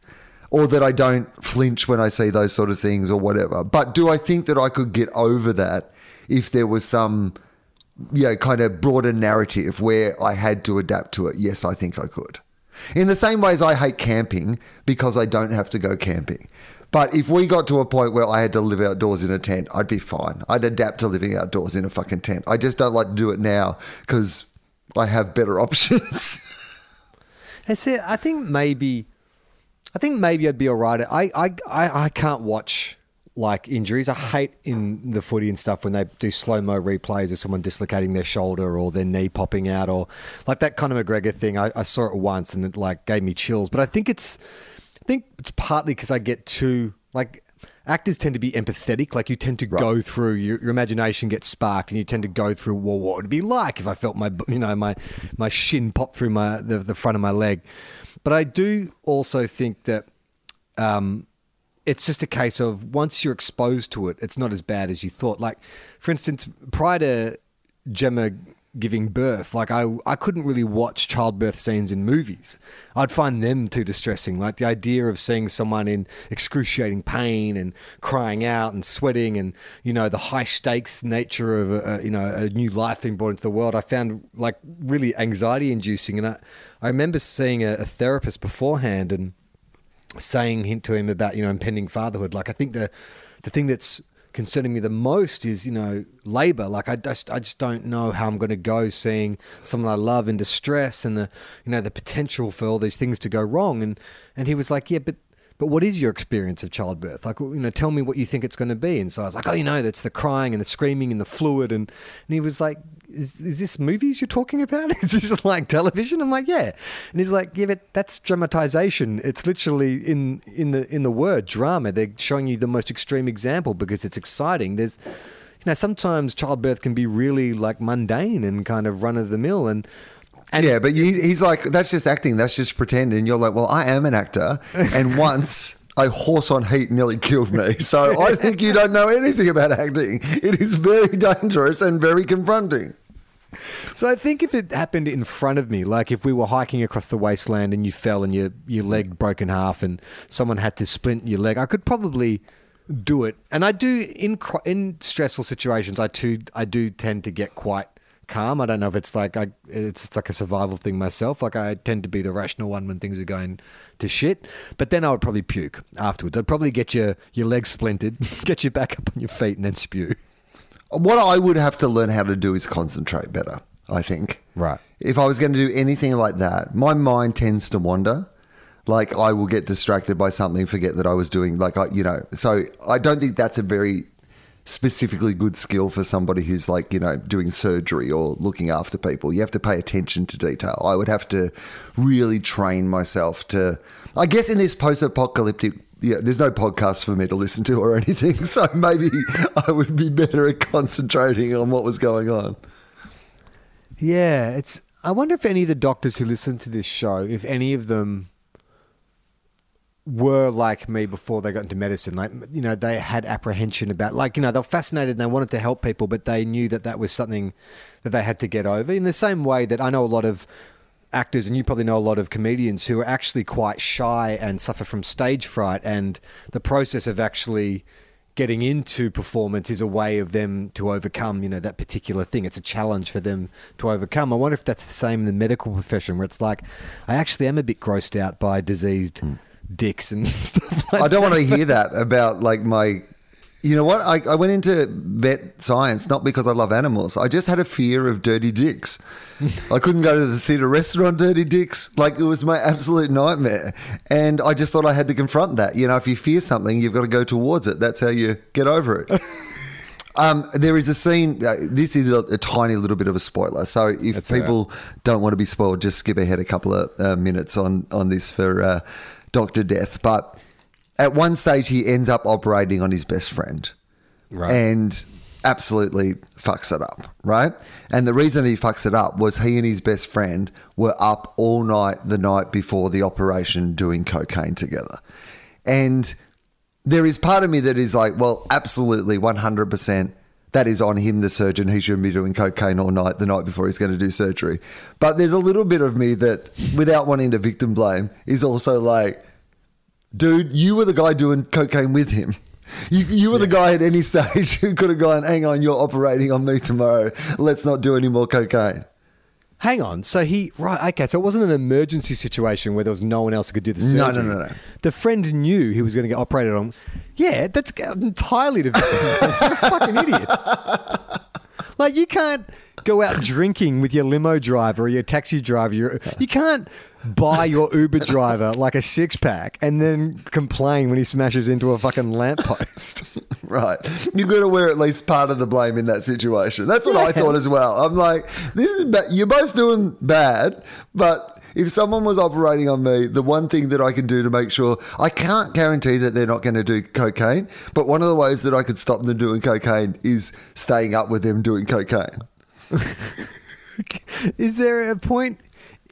or that I don't flinch when I see those sort of things or whatever. But do I think that I could get over that if there was some, you know, kind of broader narrative where I had to adapt to it? Yes, I think I could. In the same way as I hate camping because I don't have to go camping. But if we got to a point where I had to live outdoors in a tent, I'd be fine. I'd adapt to living outdoors in a fucking tent. I just don't like to do it now because I have better options. That's it. I think maybe, I think maybe I'd be all right. I, I, I, I can't watch like injuries. I hate in the footy and stuff when they do slow mo replays of someone dislocating their shoulder or their knee popping out or like that Conor McGregor thing. I, I saw it once and it like gave me chills. But I think it's, I think it's partly because I get too like actors tend to be empathetic. Like you tend to go through your, your imagination gets sparked, and you tend to go through. Well, what would it be like if I felt my you know my my shin pop through my the, the front of my leg? But I do also think that um, it's just a case of once you're exposed to it, it's not as bad as you thought. Like, for instance, prior to Gemma giving birth, like I, I couldn't really watch childbirth scenes in movies. I'd find them too distressing. Like the idea of seeing someone in excruciating pain and crying out and sweating, and you know the high stakes nature of a, a, you know a new life being brought into the world. I found like really anxiety inducing, and I, I remember seeing a, a therapist beforehand and saying hint to him about you know impending fatherhood. Like I think the the thing that's concerning me the most is you know labor. Like I just I just don't know how I'm going to go seeing someone I love in distress and the you know the potential for all these things to go wrong. And and he was like, yeah, but. But what is your experience of childbirth? Like, you know, tell me what you think it's going to be. And so I was like, oh, you know, that's the crying and the screaming and the fluid. And, and he was like, is, is this movies you're talking about? Is this like television? I'm like, yeah. And he's like, yeah, but that's dramatization. It's literally in in the in the word drama. They're showing you the most extreme example because it's exciting. There's, you know, sometimes childbirth can be really like mundane and kind of run of the mill. And and yeah, but you, he's like, that's just acting. That's just pretend. And you're like, well, I am an actor. And once a horse on heat nearly killed me. So I think you don't know anything about acting. It is very dangerous and very confronting. So I think if it happened in front of me, like if we were hiking across the wasteland and you fell and your your leg broke in half and someone had to splint your leg, I could probably do it. And I do in in stressful situations. I too I do tend to get quite calm. I don't know if it's like I it's like a survival thing myself. Like I tend to be the rational one when things are going to shit. But then I would probably puke afterwards. I'd probably get your your legs splintered, get you back up on your feet, and then spew. What I would have to learn how to do is concentrate better, I think. Right. If I was going to do anything like that, my mind tends to wander. Like I will get distracted by something, forget that I was doing, like, I, you know, so I don't think that's a very specifically good skill for somebody who's like, you know, doing surgery or looking after people. You have to pay attention to detail. I would have to really train myself to, I guess, in this post apocalyptic yeah, there's no podcast for me to listen to or anything. So maybe I would be better at concentrating on what was going on. Yeah, it's. I wonder if any of the doctors who listen to this show, if any of them were like me before they got into medicine. Like, you know, they had apprehension about, like, you know, they were fascinated and they wanted to help people, but they knew that that was something that they had to get over. In the same way that I know a lot of actors, and you probably know a lot of comedians who are actually quite shy and suffer from stage fright, and the process of actually getting into performance is a way of them to overcome, you know, that particular thing. It's a challenge for them to overcome. I wonder if that's the same in the medical profession, where it's like, I actually am a bit grossed out by diseased hmm. Dicks and stuff like I don't that. want to hear that about like my. You know what? I, I went into vet science not because I love animals. I just had a fear of dirty dicks. I couldn't go to the theatre restaurant dirty dicks. Like it was my absolute nightmare. And I just thought I had to confront that. You know, if you fear something, you've got to go towards it. That's how you get over it. Um, there is a scene. Uh, this is a, a tiny little bit of a spoiler. So if That's people don't want to be spoiled, just skip ahead a couple of uh, minutes on on this for uh, Doctor Death. But at one stage, he ends up operating on his best friend, Right. and absolutely fucks it up. Right, and the reason he fucks it up was he and his best friend were up all night the night before the operation doing cocaine together, and there is part of me that is like, well, absolutely, one hundred percent. That is on him, the surgeon. He shouldn't be doing cocaine all night, the night before he's going to do surgery. But there's a little bit of me that, without wanting to victim blame, is also like, dude, you were the guy doing cocaine with him. You, you were the guy at any stage who could have gone, hang on, you're operating on me tomorrow. Let's not do any more cocaine. Hang on. So he right. Okay. So it wasn't an emergency situation where there was no one else who could do the surgery. No, no, no, no. The friend knew he was going to get operated on. Yeah, that's entirely different. You're a fucking idiot. Like you can't go out drinking with your limo driver or your taxi driver. Your, you can't buy your Uber driver like a six pack and then complain when he smashes into a fucking lamppost. Right. You've got to wear at least part of the blame in that situation. That's what I thought as well. I'm like, this is ba- you're both doing bad, but if someone was operating on me, the one thing that I can do to make sure I can't guarantee that they're not going to do cocaine, but one of the ways that I could stop them doing cocaine is staying up with them doing cocaine. Is there a point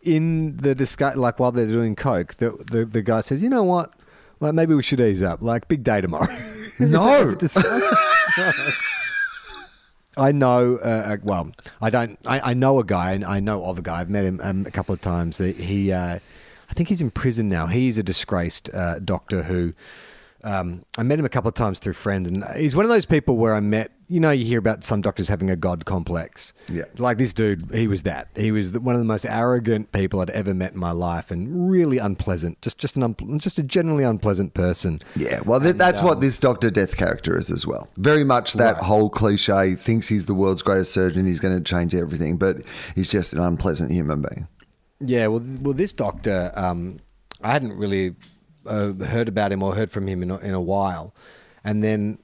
in the discuss like while they're doing coke, the, the the guy says, "You know what? Like maybe we should ease up. Like big day tomorrow." No. I know. Uh, uh, well, I don't. I, I know a guy, and I know of a guy. I've met him um, a couple of times. He, he uh, I think he's in prison now. He's a disgraced uh, doctor who. Um, I met him a couple of times through friends, and he's one of those people where I met. You know, you hear about some doctors having a god complex. Yeah. like this dude. He was that. He was the, one of the most arrogant people I'd ever met in my life, and really unpleasant. Just, just an, un, just a generally unpleasant person. Yeah, well, th- that's what this Doctor Death character is as well. Very much that Right. whole cliche thinks he's the world's greatest surgeon, he's going to change everything, but he's just an unpleasant human being. Yeah, well, well, this doctor, um, I hadn't really uh, heard about him or heard from him in a, in a while, and then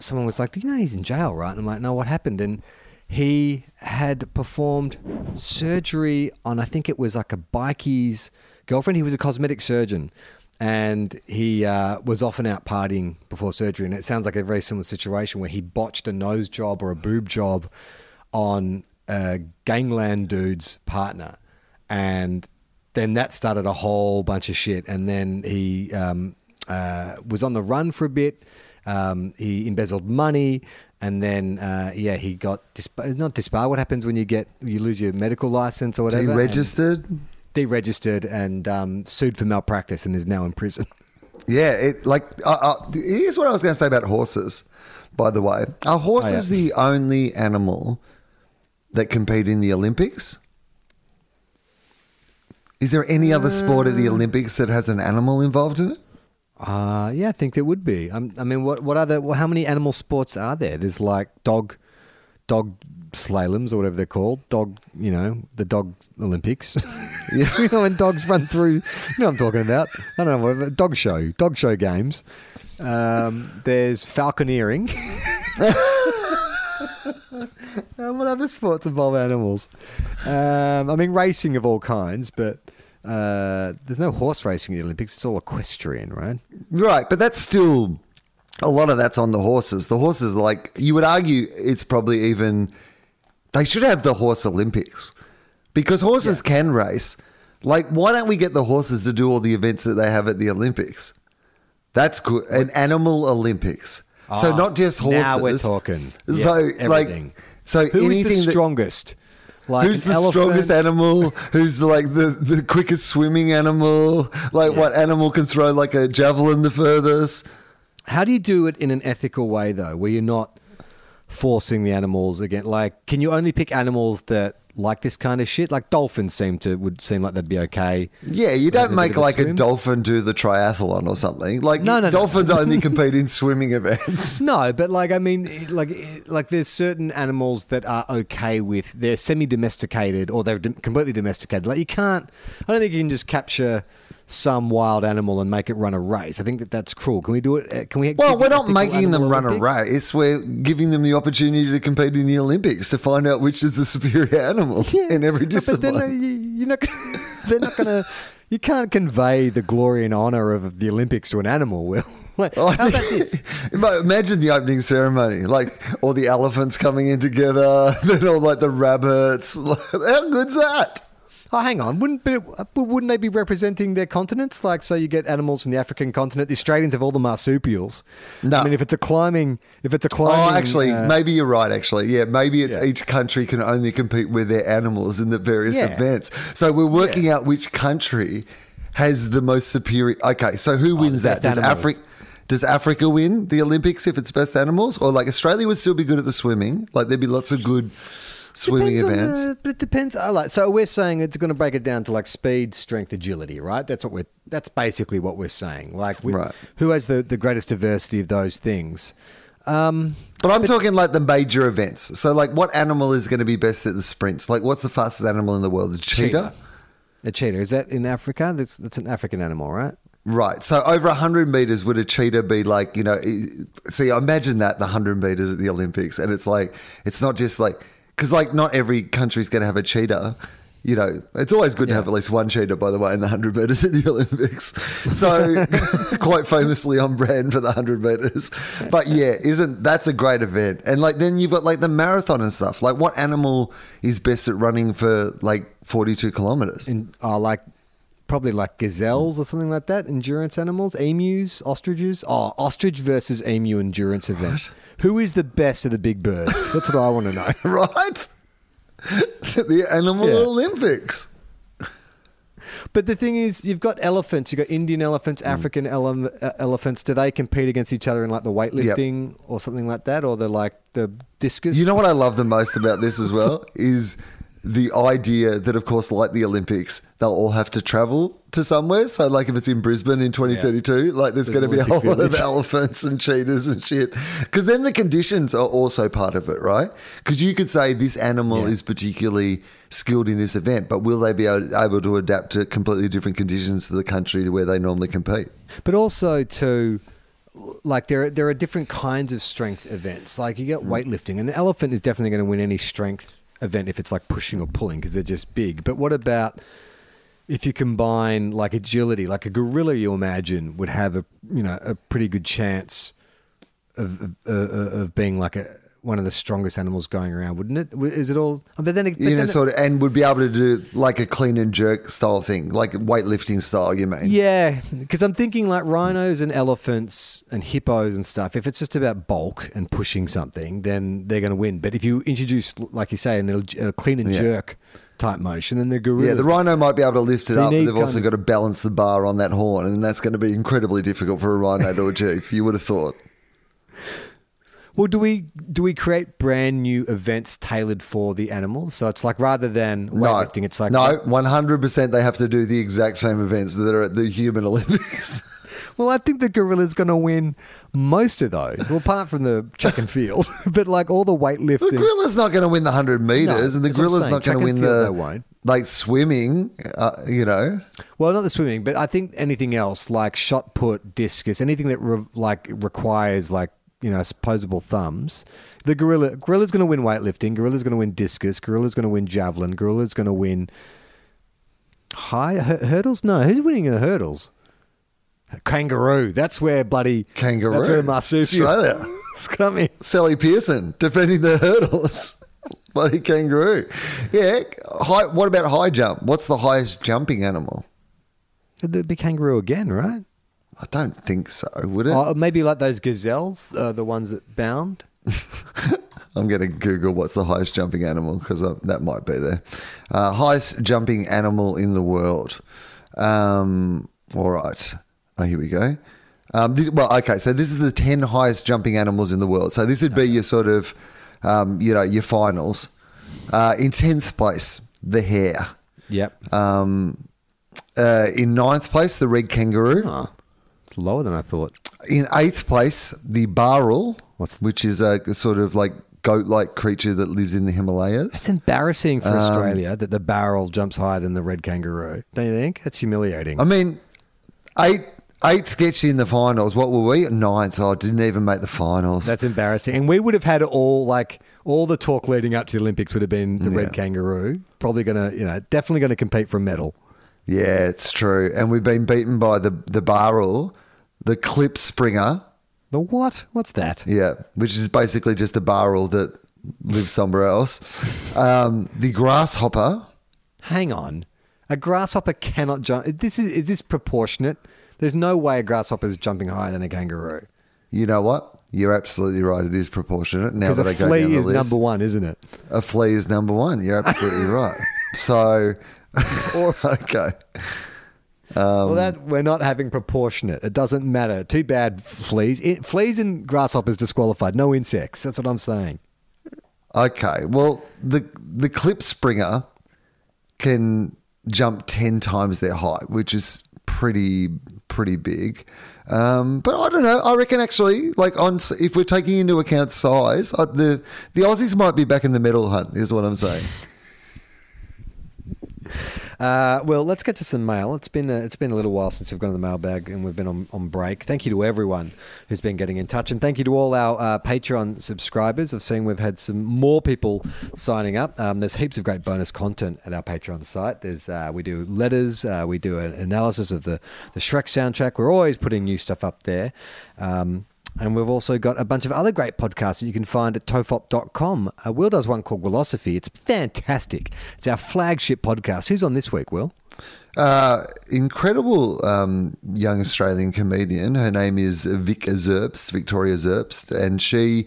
someone was like, "Do you know he's in jail, right?" And I'm like, "No, what happened?" And he had performed surgery on, I think it was like a bikie's girlfriend. He was a cosmetic surgeon. And he uh, was often out partying before surgery, and it sounds like a very similar situation where he botched a nose job or a boob job on a gangland dude's partner, and then that started a whole bunch of shit. And then he um, uh, was on the run for a bit. Um, he embezzled money, and then uh, yeah, he got disp- not disbarred. What happens when you get you lose your medical license or whatever? and Deregistered? deregistered, and um, sued for malpractice, and is now in prison. Yeah, it, like, uh, uh, here's what I was going to say about horses, by the way. Are horses Oh, yeah. the only animal that compete in the Olympics? Is there any other sport at the Uh. Olympics that has an animal involved in it? Uh, yeah, I think there would be. Um, I mean, what what other? Well, how many animal sports are there? There's like dog, dog slaloms or whatever they're called. Dog, you know, the dog Olympics. You know, when dogs run through. You know, what I'm talking about. I don't know what dog show, dog show games. Um, there's falconeering. What other sports involve animals? Um, I mean, racing of all kinds, but uh, there's no horse racing in the Olympics. It's all equestrian, right? Right, but that's still a lot of that's on the horses. The horses, like you would argue, it's probably even they should have the horse Olympics because horses can race. Like, why don't we get the horses to do all the events that they have at the Olympics? That's good. An animal Olympics. so Ah, not just horses. Now we're talking. So Yeah, like, so Who is anything the that- strongest? Like Who's the elephant? strongest animal? Who's like the, the quickest swimming animal? Like what animal can throw like a javelin the furthest? How do you do it in an ethical way, though, where you're not forcing the animals again? Like, can you only pick animals that like this kind of shit? Like dolphins seem to would seem like they'd be okay. Yeah, you don't make a like a dolphin do the triathlon or something. Like No, no, no. dolphins only compete in swimming events. No, but like I mean, like like there's certain animals that are okay with they're semi-domesticated or they're d- completely domesticated. Like you can't. I don't think you can just capture some wild animal and make it run a race. I think that that's cruel. Can we do it? uh, Can we? Well, we're not making them run a race. We're giving them the opportunity to compete in the Olympics to find out which is the superior animal in every discipline. But then uh, you, you're not. They're not going to. You can't convey the glory and honor of the Olympics to an animal. Wil. Like, Oh, how about this? Imagine the opening ceremony, like all the elephants coming in together, then all like the rabbits. How good's that? Oh, hang on. Wouldn't but wouldn't they be representing their continents? Like, so you get animals from the African continent. The Australians have all the marsupials. No. I mean, if it's a climbing, if it's a climbing. Oh, actually, uh, maybe you're right. Actually, yeah, maybe it's Yeah. each country can only compete with their animals in the various Yeah. events. So we're working out which country has the most superior. Okay, so who wins the that? Does. Africa? Does Africa win the Olympics if it's best animals, or like Australia would still be good at the swimming? Like there'd be lots of good swimming events. the- but it depends. I like so we're saying it's going to break it down to like speed, strength, agility, right? That's what we're. That's basically what we're saying. Like, we, Right. who has the the greatest diversity of those things? Um, But I'm talking like the major events. So, like, what animal is going to be best at the sprints? Like, what's the fastest animal in the world? A cheetah? A cheetah is that in Africa? That's that's an African animal, right? Right. So, over 100 meters, would a cheetah be like, you know, i- see, imagine that the 100 meters at the Olympics. And it's like, it's not just like, because like not every country's going to have a cheetah. You know, it's always good to have at least one cheetah, by the way, in the 100 meters at the Olympics. So, quite famously on brand for the 100 meters. But yeah, isn't that's a great event? And like, then you've got like the marathon and stuff. Like, what animal is best at running for like 42 kilometers? In uh, like probably like gazelles or something like that. Endurance animals, emus, ostriches. Oh, ostrich versus emu endurance event. Who is the best of the big birds? That's what I want to know. right? the Animal Yeah. Olympics. But the thing is, you've got elephants. You've got Indian elephants, African ele- uh, elephants. Do they compete against each other in like the weightlifting or something like that, or the like the discus? You know what I love the most about this as well is the idea that, of course, like the Olympics, they'll all have to travel to somewhere. So, like if it's in Brisbane in 2032, like there's, There's going to be a whole lot of elephants and cheetahs and shit. Because then the conditions are also part of it, right? Because you could say this animal Yeah. is particularly skilled in this event, but will they be able, able to adapt to completely different conditions to the country where they normally compete? But also to like there are, there are different kinds of strength events. Like you get mm. weightlifting, and an elephant is definitely going to win any strength event if it's like pushing or pulling because they're just big. But what about if you combine like agility, like a gorilla, you imagine would have a you know a pretty good chance of of, uh, of being like a one of the strongest animals going around, wouldn't it? Is it all? But then, but you know, then- sort of, and would be able to do like a clean and jerk style thing, like weightlifting style. You mean? Yeah, because I'm thinking like rhinos and elephants and hippos and stuff. If it's just about bulk and pushing something, then they're going to win. But if you introduce, like you say, an, a clean and Yeah. jerk type motion, then the gorilla. Yeah, the rhino might be able to lift it So up, but they've also kind got to balance the bar on that horn, and that's going to be incredibly difficult for a rhino to achieve. You would have thought. Well, do we do we create brand new events tailored for the animals? So it's like rather than No, weightlifting, it's like no, one hundred percent. They have to do the exact same events that are at the human Olympics. Well, I think the gorilla's going to win most of those. Well, apart from the track and field, but like all the weightlifting. the gorilla's not going to win the hundred meters, No, and the that's what I'm gorilla's not going to win the they won't. like swimming. Uh, you know, Well, not the swimming, but I think anything else like shot put, discus, anything that re- like requires like you know opposable thumbs. The gorilla, gorilla's going to win weightlifting. Gorilla's going to win discus. Gorilla's going to win javelin. Gorilla's going to win high hu- hurdles. No, who's winning the hurdles? Kangaroo. That's where bloody kangaroo. That's where marsupial Australia. is coming. Sally Pearson defending the hurdles. Bloody kangaroo. Yeah. High, what about high jump? What's the highest jumping animal? It'd be kangaroo again, right? I don't think so. Would it? Or maybe like those gazelles, uh, the ones that bound. I'm going to Google what's the highest jumping animal because that might be there. Uh, highest jumping animal in the world. Um, all right. Oh, here we go. Um, this, well, okay. So this is the 10 highest jumping animals in the world. So this would be your sort of, um, you know, your finals. Uh, in 10th place, the hare. Yep. Um, uh, in ninth place, the red kangaroo. Oh, it's lower than I thought. In eighth place, the barrel, What's- which is a sort of like goat-like creature that lives in the Himalayas. It's embarrassing Um, for Australia that the barrel jumps higher than the red kangaroo. Don't you think? That's humiliating. I mean, eight, eighth gets you in the finals. What were we? Ninth. Oh, didn't even make the finals. That's embarrassing. And we would have had all like all the talk leading up to the Olympics would have been the red kangaroo. Probably gonna, you know, definitely gonna compete for a medal. yeah, it's true. And we've been beaten by the the barrel, the klipspringer. The what? What's that? Yeah, which is basically just a barrel that lives somewhere else. Um, the grasshopper. Hang on. A grasshopper cannot jump. This is is this proportionate? There's no way a grasshopper is jumping higher than a kangaroo. You know what? You're absolutely right. It is proportionate. Now that a I go flea down the is list, number one, isn't it? a flea is number one. You're absolutely right. So, okay. Well, Um, that we're not having proportionate. It doesn't matter. Too bad, fleas. I- fleas and grasshoppers disqualified. No insects. That's what I'm saying. Okay. Well, the the klipspringer can jump ten times their height, which is pretty pretty big. Um, but I don't know. I reckon actually, like on if we're taking into account size, uh, the the Aussies might be back in the medal hunt. Is what I'm saying. Uh, well, let's get to some mail. It's been a, it's been a little while since we've gone to the mailbag and we've been on, on break. Thank you to everyone who's been getting in touch, and thank you to all our uh, Patreon subscribers. I've seen we've had some more people signing up. Um, there's heaps of great bonus content at our Patreon site. There's uh, we do letters, uh, we do an analysis of the the Shrek soundtrack. We're always putting new stuff up there. Um, and we've also got a bunch of other great podcasts that you can find at tofop.com. Uh, Wil does one called Wilosophy. It's fantastic. It's our flagship podcast. Who's on this week, Wil? Uh, incredible um, young Australian comedian. Her name is Vic Zerbst, Victoria Zerbst, and she.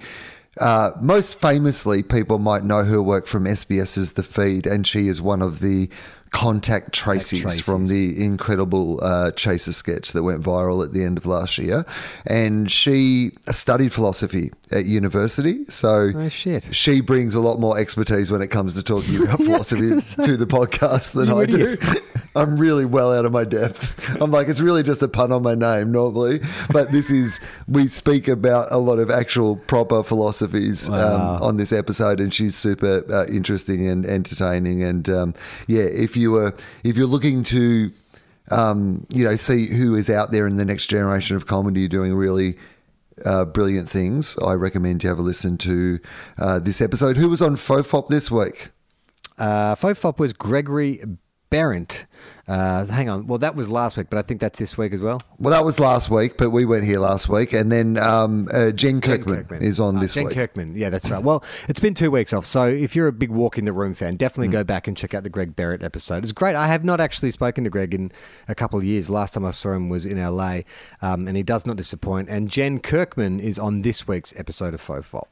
Uh, most famously, people might know her work from SBS's The Feed, and she is one of the contact Tracies. from the incredible uh, Chaser sketch that went viral at the end of last year. And she studied philosophy at university, so Oh, shit. she brings a lot more expertise when it comes to talking about philosophy to the podcast than I do. I'm really well out of my depth. I'm like, it's really just a pun on my name normally, but this is we speak about a lot of actual proper philosophies Wow. um, on this episode, and she's super uh, interesting and entertaining. And um, yeah, if you were if you're looking to um, you know see who is out there in the next generation of comedy doing really uh, brilliant things, I recommend you have a listen to uh, this episode. Who was on FOFOP this week? Uh, FOFOP was Gregory Behrendt. Uh, hang on. Well, that was last week, but I think that's this week as well. Well, that was last week, but we weren't here last week. And then um, uh, Jen, Kirkman, is on Uh, this Jen week. Kirkman. Yeah, that's right. Well, it's been two weeks off. So if you're a big Walking the Room fan, definitely Mm. go back and check out the Greg Behrendt episode. It's great. I have not actually spoken to Greg in a couple of years. Last time I saw him was in LA, um, and he does not disappoint. And Jen Kirkman is on this week's episode of FOFOP.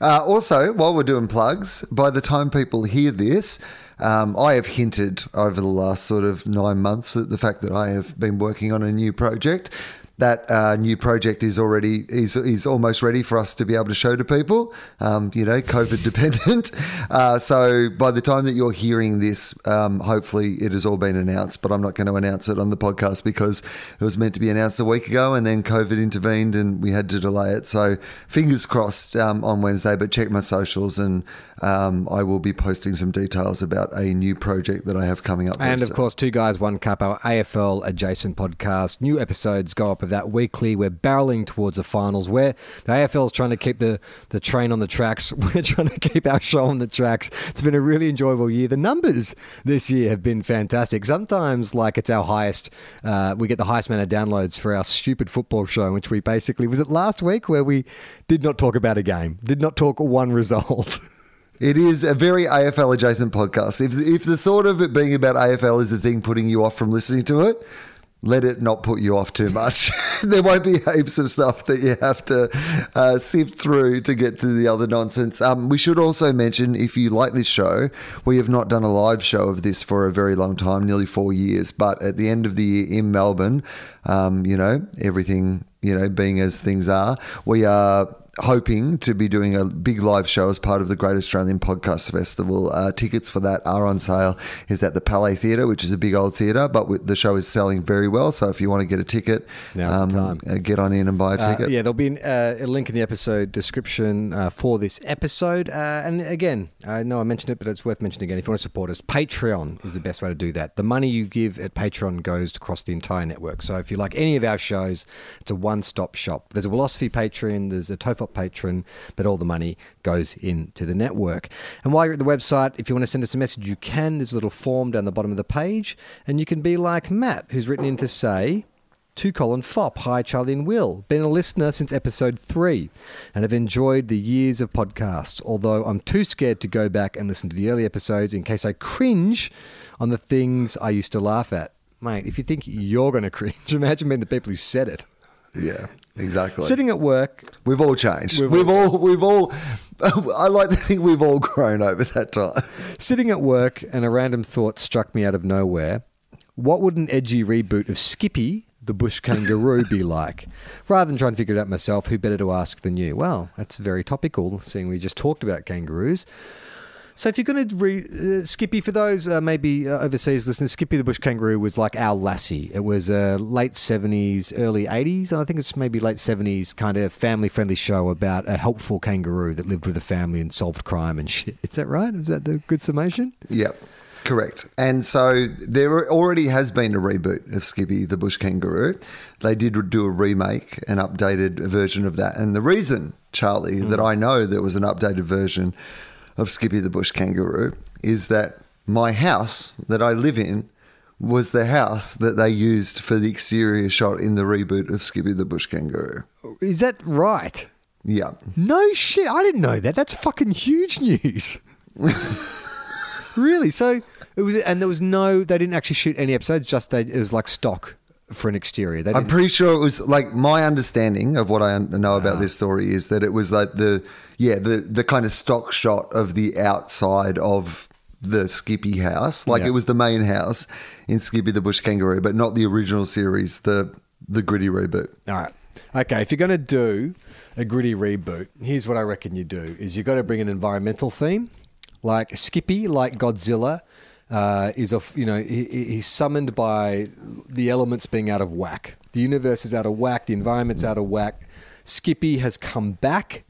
Uh, also, while we're doing plugs, by the time people hear this, um, I have hinted over the last sort of nine months that the fact that I have been working on a new project. That uh, new project is already is, is almost ready for us to be able to show to people. Um, you know, COVID dependent. Uh, so by the time that you're hearing this, um, hopefully it has all been announced. But I'm not going to announce it on the podcast because it was meant to be announced a week ago, and then COVID intervened and we had to delay it. So fingers crossed um, on Wednesday. But check my socials, and um, I will be posting some details about a new project that I have coming up. And of course, Two Guys, One Cup, our AFL adjacent podcast. New episodes go up of that weekly. We're barreling towards the finals where the AFL is trying to keep the, the train on the tracks. We're trying to keep our show on the tracks. It's been a really enjoyable year. The numbers this year have been fantastic. Sometimes, like, it's our highest, uh, we get the highest amount of downloads for our stupid football show, which we basically, was it last week where we did not talk about a game, did not talk one result? It is a very AFL adjacent podcast. If if the thought of it being about AFL is the thing putting you off from listening to it, let it not put you off too much. there won't be heaps of stuff that you have to uh, sift through to get to the other nonsense. Um, we should also mention if you like this show, we have not done a live show of this for a very long time, nearly four years. But at the end of the year in Melbourne, um, you know everything you know being as things are, we are hoping to be doing a big live show as part of the Great Australian Podcast Festival. Uh, tickets for that are on sale. Is at the Palais Theatre, which is a big old theatre, but with, the show is selling very well. So if you want to get a ticket, Now's the time. uh, get on in and buy a Uh, ticket. yeah, there'll be an, uh, a link in the episode description uh, for this episode. Uh, and again, I know I mentioned it, but it's worth mentioning again. If you want to support us, Patreon is the best way to do that. The money you give at Patreon goes across the entire network. So if you like any of our shows, it's a one stop shop. There's a Wilosophy Patreon, there's a TOFOP Patreon, but all the money goes into the network. And while you're at the website, if you want to send us a message, you can. There's a little form down the bottom of the page, and you can be like Matt, who's written in to say, to Colin Fopp. Hi, Charlie and Wil. Been a listener since episode three and have enjoyed the years of podcasts, although I'm too scared to go back and listen to the early episodes in case I cringe on the things I used to laugh at. Mate, if you think you're going to cringe, imagine being the people who said it. Yeah, exactly. Sitting at work, We've all changed. We've We've, all, we've all. I like to think we've all grown over that time. Sitting at work, and a random thought struck me out of nowhere. What would an edgy reboot of Skippy, the bush kangaroo, be like? Rather than trying to figure it out myself, who better to ask than you? Well, that's very topical, seeing we just talked about kangaroos. So, if you're going to re- uh, Skippy, for those uh, maybe uh, overseas listeners, Skippy the bush kangaroo was like our lassie. It was a late 70s, early 80s, and I think it's maybe late 70s kind of family friendly show about a helpful kangaroo that lived with a family and solved crime and shit. Is that right? Is that the good summation? Yep, correct. And so there already has been a reboot of Skippy the Bush Kangaroo. They did do a remake, an updated version of that. And the reason, Charlie, that I know there was an updated version of Skippy the Bush Kangaroo is that my house that I live in was the house that they used for the exterior shot in the reboot of Skippy the Bush Kangaroo. Is that right? Yeah. No shit. I didn't know that. That's fucking huge news. really? So it was, and there was no. They didn't actually shoot any episodes. Just they, it was like stock for an exterior. They I'm pretty sure it was like my understanding of what I know about ah. this story is that it was like the yeah the the kind of stock shot of the outside of the Skippy house, like Yeah. it was the main house in Skippy the Bush Kangaroo, but not the original series, the the gritty reboot. All right. Okay. If you're going to do a gritty reboot, here's what I reckon you do: is you've got to bring an environmental theme, like Skippy, like Godzilla. Uh, is a you know he, he- he's summoned by the elements being out of whack. The universe is out of whack. The environment's out of whack. Skippy has come back,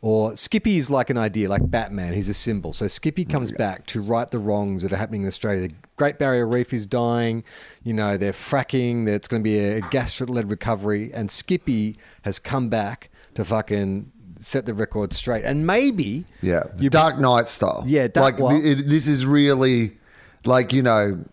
or Skippy is like an idea, like Batman. He's a symbol. So Skippy comes back to right the wrongs that are happening in Australia. The Great Barrier Reef is dying. You know they're fracking. There's going to be a gas-led recovery, and Skippy has come back to fucking set the record straight. And maybe Yeah, Dark Knight style. Yeah, Dark- like well- it, this is really like you know,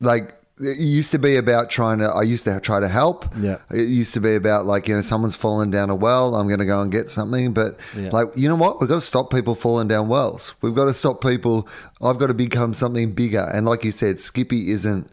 like it used to be about trying to. I used to try to help. Yeah. it used to be about like you know someone's fallen down a well. I'm going to go and get something. But Yeah. like you know what, we've got to stop people falling down wells. We've got to stop people. I've got to become something bigger. And like you said, Skippy isn't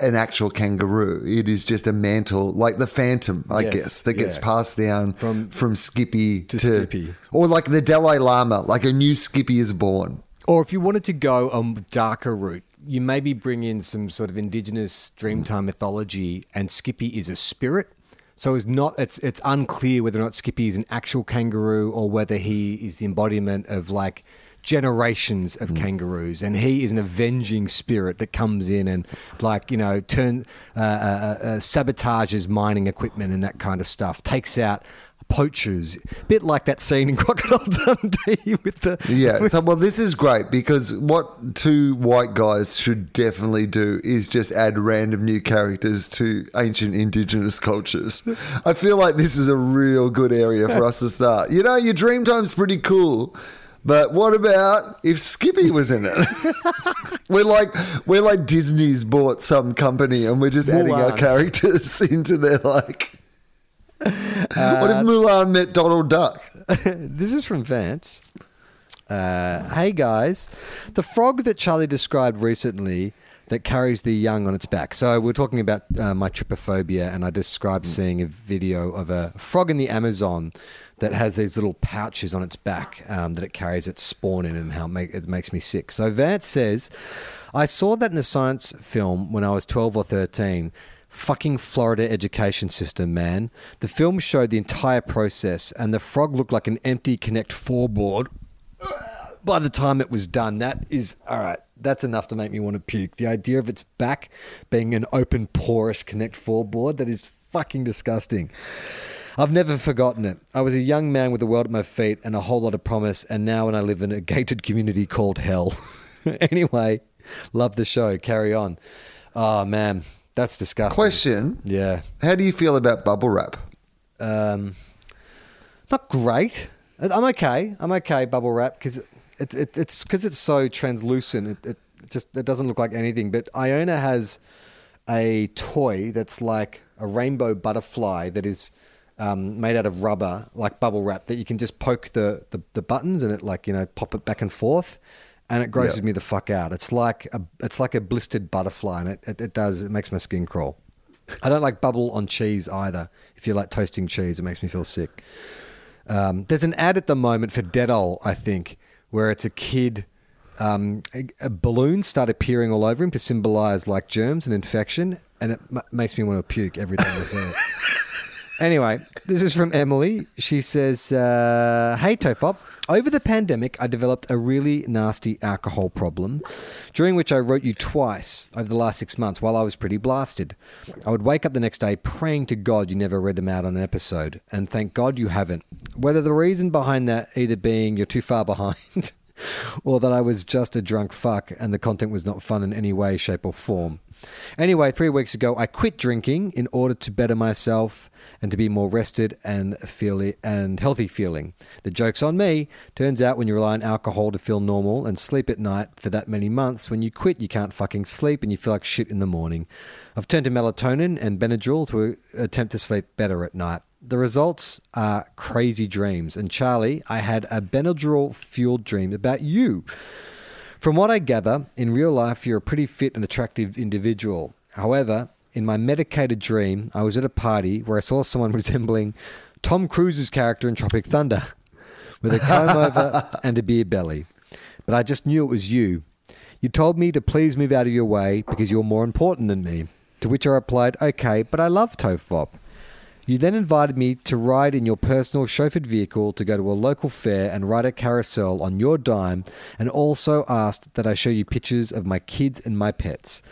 an actual kangaroo. It is just a mantle, like the Phantom, I Yes, guess, that gets passed down From- from Skippy to to, Skippy. or like the Dalai Lama, like a new Skippy is born. Or if you wanted to go a darker route, you maybe bring in some sort of indigenous Dreamtime mythology, and Skippy is a spirit. So it's not it's it's unclear whether or not Skippy is an actual kangaroo or whether he is the embodiment of like generations of kangaroos, and he is an avenging spirit that comes in and like you know turn uh, uh, uh, uh, sabotages mining equipment and that kind of stuff, takes out poachers, bit like that scene in Crocodile Dundee with the Yeah. So, well, this is great because what two white guys should definitely do is just add random new characters to ancient indigenous cultures. I feel like this is a real good area for us to start. You know, your dream time's pretty cool. But what about if Skippy was in it? we're like we're like Disney's bought some company and we're just adding our characters into their like. What if Mulan met Donald Duck? this is from Vance. Uh, hey guys, the frog that Charlie described recently that carries the young on its back. So we're talking about uh, my trypophobia, and I described seeing a video of a frog in the Amazon that has these little pouches on its back um, that it carries its spawn in, and how it, make, it makes me sick. So Vance says, I saw that in a science film when I was twelve or thirteen. Fucking Florida education system, man. The film showed the entire process, and the frog looked like an empty Connect 4 board by the time it was done. That is, all right, that's enough to make me want to puke. The idea of its back being an open, porous Connect 4 board, that is fucking disgusting. I've never forgotten it. I was a young man with the world at my feet and a whole lot of promise, and now when I live in a gated community called hell. anyway, love the show. Carry on. Oh, man, that's disgusting. Question. Yeah. How do you feel about bubble wrap? Um, not great. I'm okay. I'm okay. Bubble wrap because it, it, it's because it's so translucent. It, it just it doesn't look like anything. But Iona has a toy that's like a rainbow butterfly that is um, made out of rubber, like bubble wrap, that you can just poke the, the, the buttons and it like you know pop it back and forth, and it grosses Yeah. me the fuck out. It's like a it's like a blistered butterfly, and it, it, it does it makes my skin crawl. I don't like bubble on cheese either. If you like toasting cheese, it makes me feel sick. Um, there's an ad at the moment for Dettol, I think, where it's a kid. Um, a, a balloons start appearing all over him to symbolize like germs and infection, and it m- makes me want to puke every time I see it. Anyway, this is from Emily. She says, uh, Hey, TOFOP. Over the pandemic, I developed a really nasty alcohol problem, during which I wrote you twice over the last six months while I was pretty blasted. I would wake up the next day praying to God you never read them out on an episode, and thank God you haven't. Whether the reason behind that either being you're too far behind or that I was just a drunk fuck and the content was not fun in any way, shape, or form. Anyway, three weeks ago, I quit drinking in order to better myself and to be more rested and feel and healthy feeling. The joke's on me. Turns out when you rely on alcohol to feel normal and sleep at night for that many months, when you quit, you can't fucking sleep and you feel like shit in the morning. I've turned to melatonin and Benadryl to attempt to sleep better at night. The results are crazy dreams. And Charlie, I had a Benadryl fueled dream about you. From what I gather, in real life, you're a pretty fit and attractive individual. However, in my medicated dream, I was at a party where I saw someone resembling Tom Cruise's character in Tropic Thunder with a comb over and a beer belly. But I just knew it was you. You told me to please move out of your way because you're more important than me. To which I replied, okay, but I love TOFOP. You then invited me to ride in your personal chauffeured vehicle to go to a local fair and ride a carousel on your dime, and also asked that I show you pictures of my kids and my pets.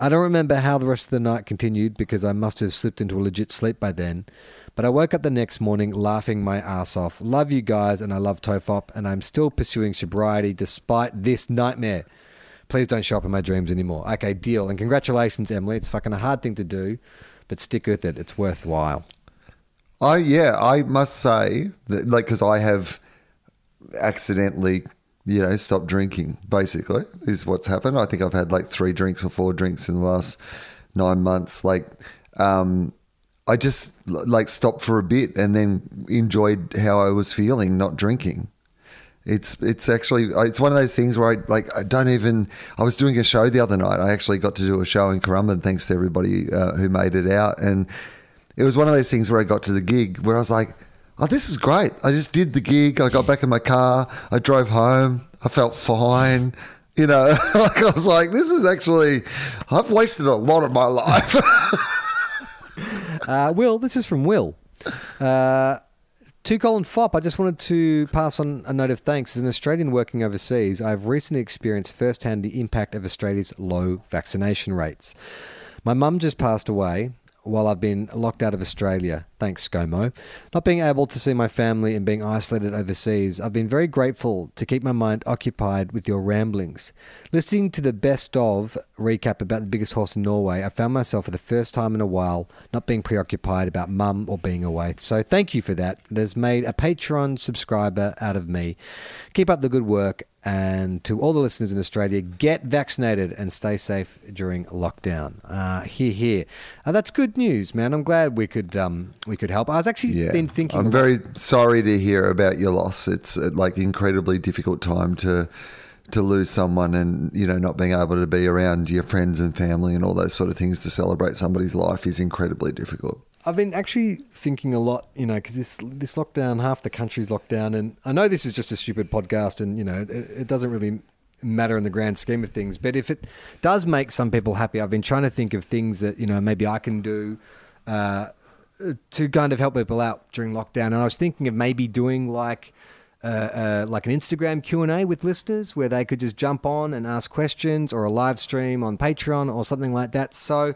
I don't remember how the rest of the night continued because I must have slipped into a legit sleep by then, but I woke up the next morning laughing my ass off. Love you guys, and I love TOFOP, and I'm still pursuing sobriety despite this nightmare. Please don't show up in my dreams anymore. Okay, deal. And congratulations, Emily. It's fucking a hard thing to do, but stick with it. It's worthwhile. I yeah, I must say that like because I have accidentally, you know, stopped drinking. Basically, is what's happened. I think I've had like three drinks or four drinks in the last nine months. Like, um, I just like stopped for a bit and then enjoyed how I was feeling not drinking. It's it's actually it's one of those things where I like I don't even I was doing a show the other night. I actually got to do a show in Currumbin thanks to everybody uh, who made it out, and it was one of those things where I got to the gig where I was like, oh, this is great. I just did the gig. I got back in my car. I drove home. I felt fine. You know, like I was like, this is actually I've wasted a lot of my life. Uh, Will, this is from Will. Uh, to Colin Fopp, I just wanted to pass on a note of thanks. As an Australian working overseas, I've recently experienced firsthand the impact of Australia's low vaccination rates. My mum just passed away while I've been locked out of Australia. Thanks, ScoMo. Not being able to see my family and being isolated overseas, I've been very grateful to keep my mind occupied with your ramblings. Listening to the best of recap about the biggest horse in Norway, I found myself for the first time in a while not being preoccupied about mum or being away. So thank you for that. It has made a Patreon subscriber out of me. Keep up the good work. And to all the listeners in Australia, get vaccinated and stay safe during lockdown. Uh, here, here. Uh, that's good news, man. I'm glad we could um, we could help. I was actually yeah, been thinking. I'm very sorry to hear about your loss. It's uh, like incredibly difficult time to to lose someone and you know not being able to be around your friends and family and all those sort of things to celebrate somebody's life is incredibly difficult. I've been actually thinking a lot, you know, because this this lockdown, half the country's locked down, and I know this is just a stupid podcast, and you know, it, it doesn't really matter in the grand scheme of things. But if it does make some people happy, I've been trying to think of things that you know maybe I can do. Uh, to kind of help people out during lockdown, and I was thinking of maybe doing like uh, uh, like an Instagram Q and A with listeners, where they could just jump on and ask questions, or a live stream on Patreon or something like that. So,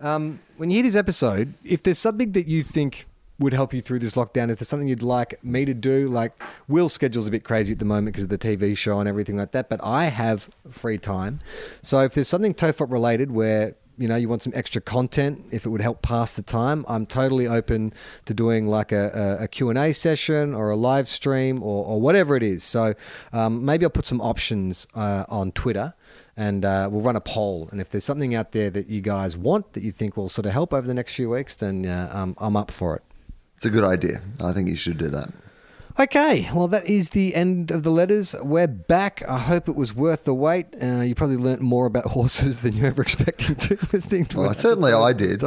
um, when you hear this episode, if there's something that you think would help you through this lockdown, if there's something you'd like me to do, like Wil's schedule's a bit crazy at the moment because of the TV show and everything like that, but I have free time. So if there's something TOFOP related where you know you want some extra content if it would help pass the time i'm totally open to doing like a, a, a q&a session or a live stream or, or whatever it is so um, maybe i'll put some options uh, on twitter and uh, we'll run a poll. And if there's something out there that you guys want that you think will sort of help over the next few weeks, then uh, um, I'm up for it. It's a good idea. I think you should do that. Okay, well, that is the end of the letters. We're back. I hope it was worth the wait. Uh, you probably learnt more about horses than you ever expected to listening to Well, certainly I did.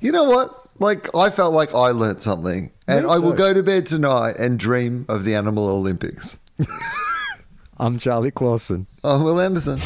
You know what? Like I felt like I learnt something, and I will go to bed tonight and dream of the Animal Olympics. I'm Charlie Clausen. I'm Wil Anderson.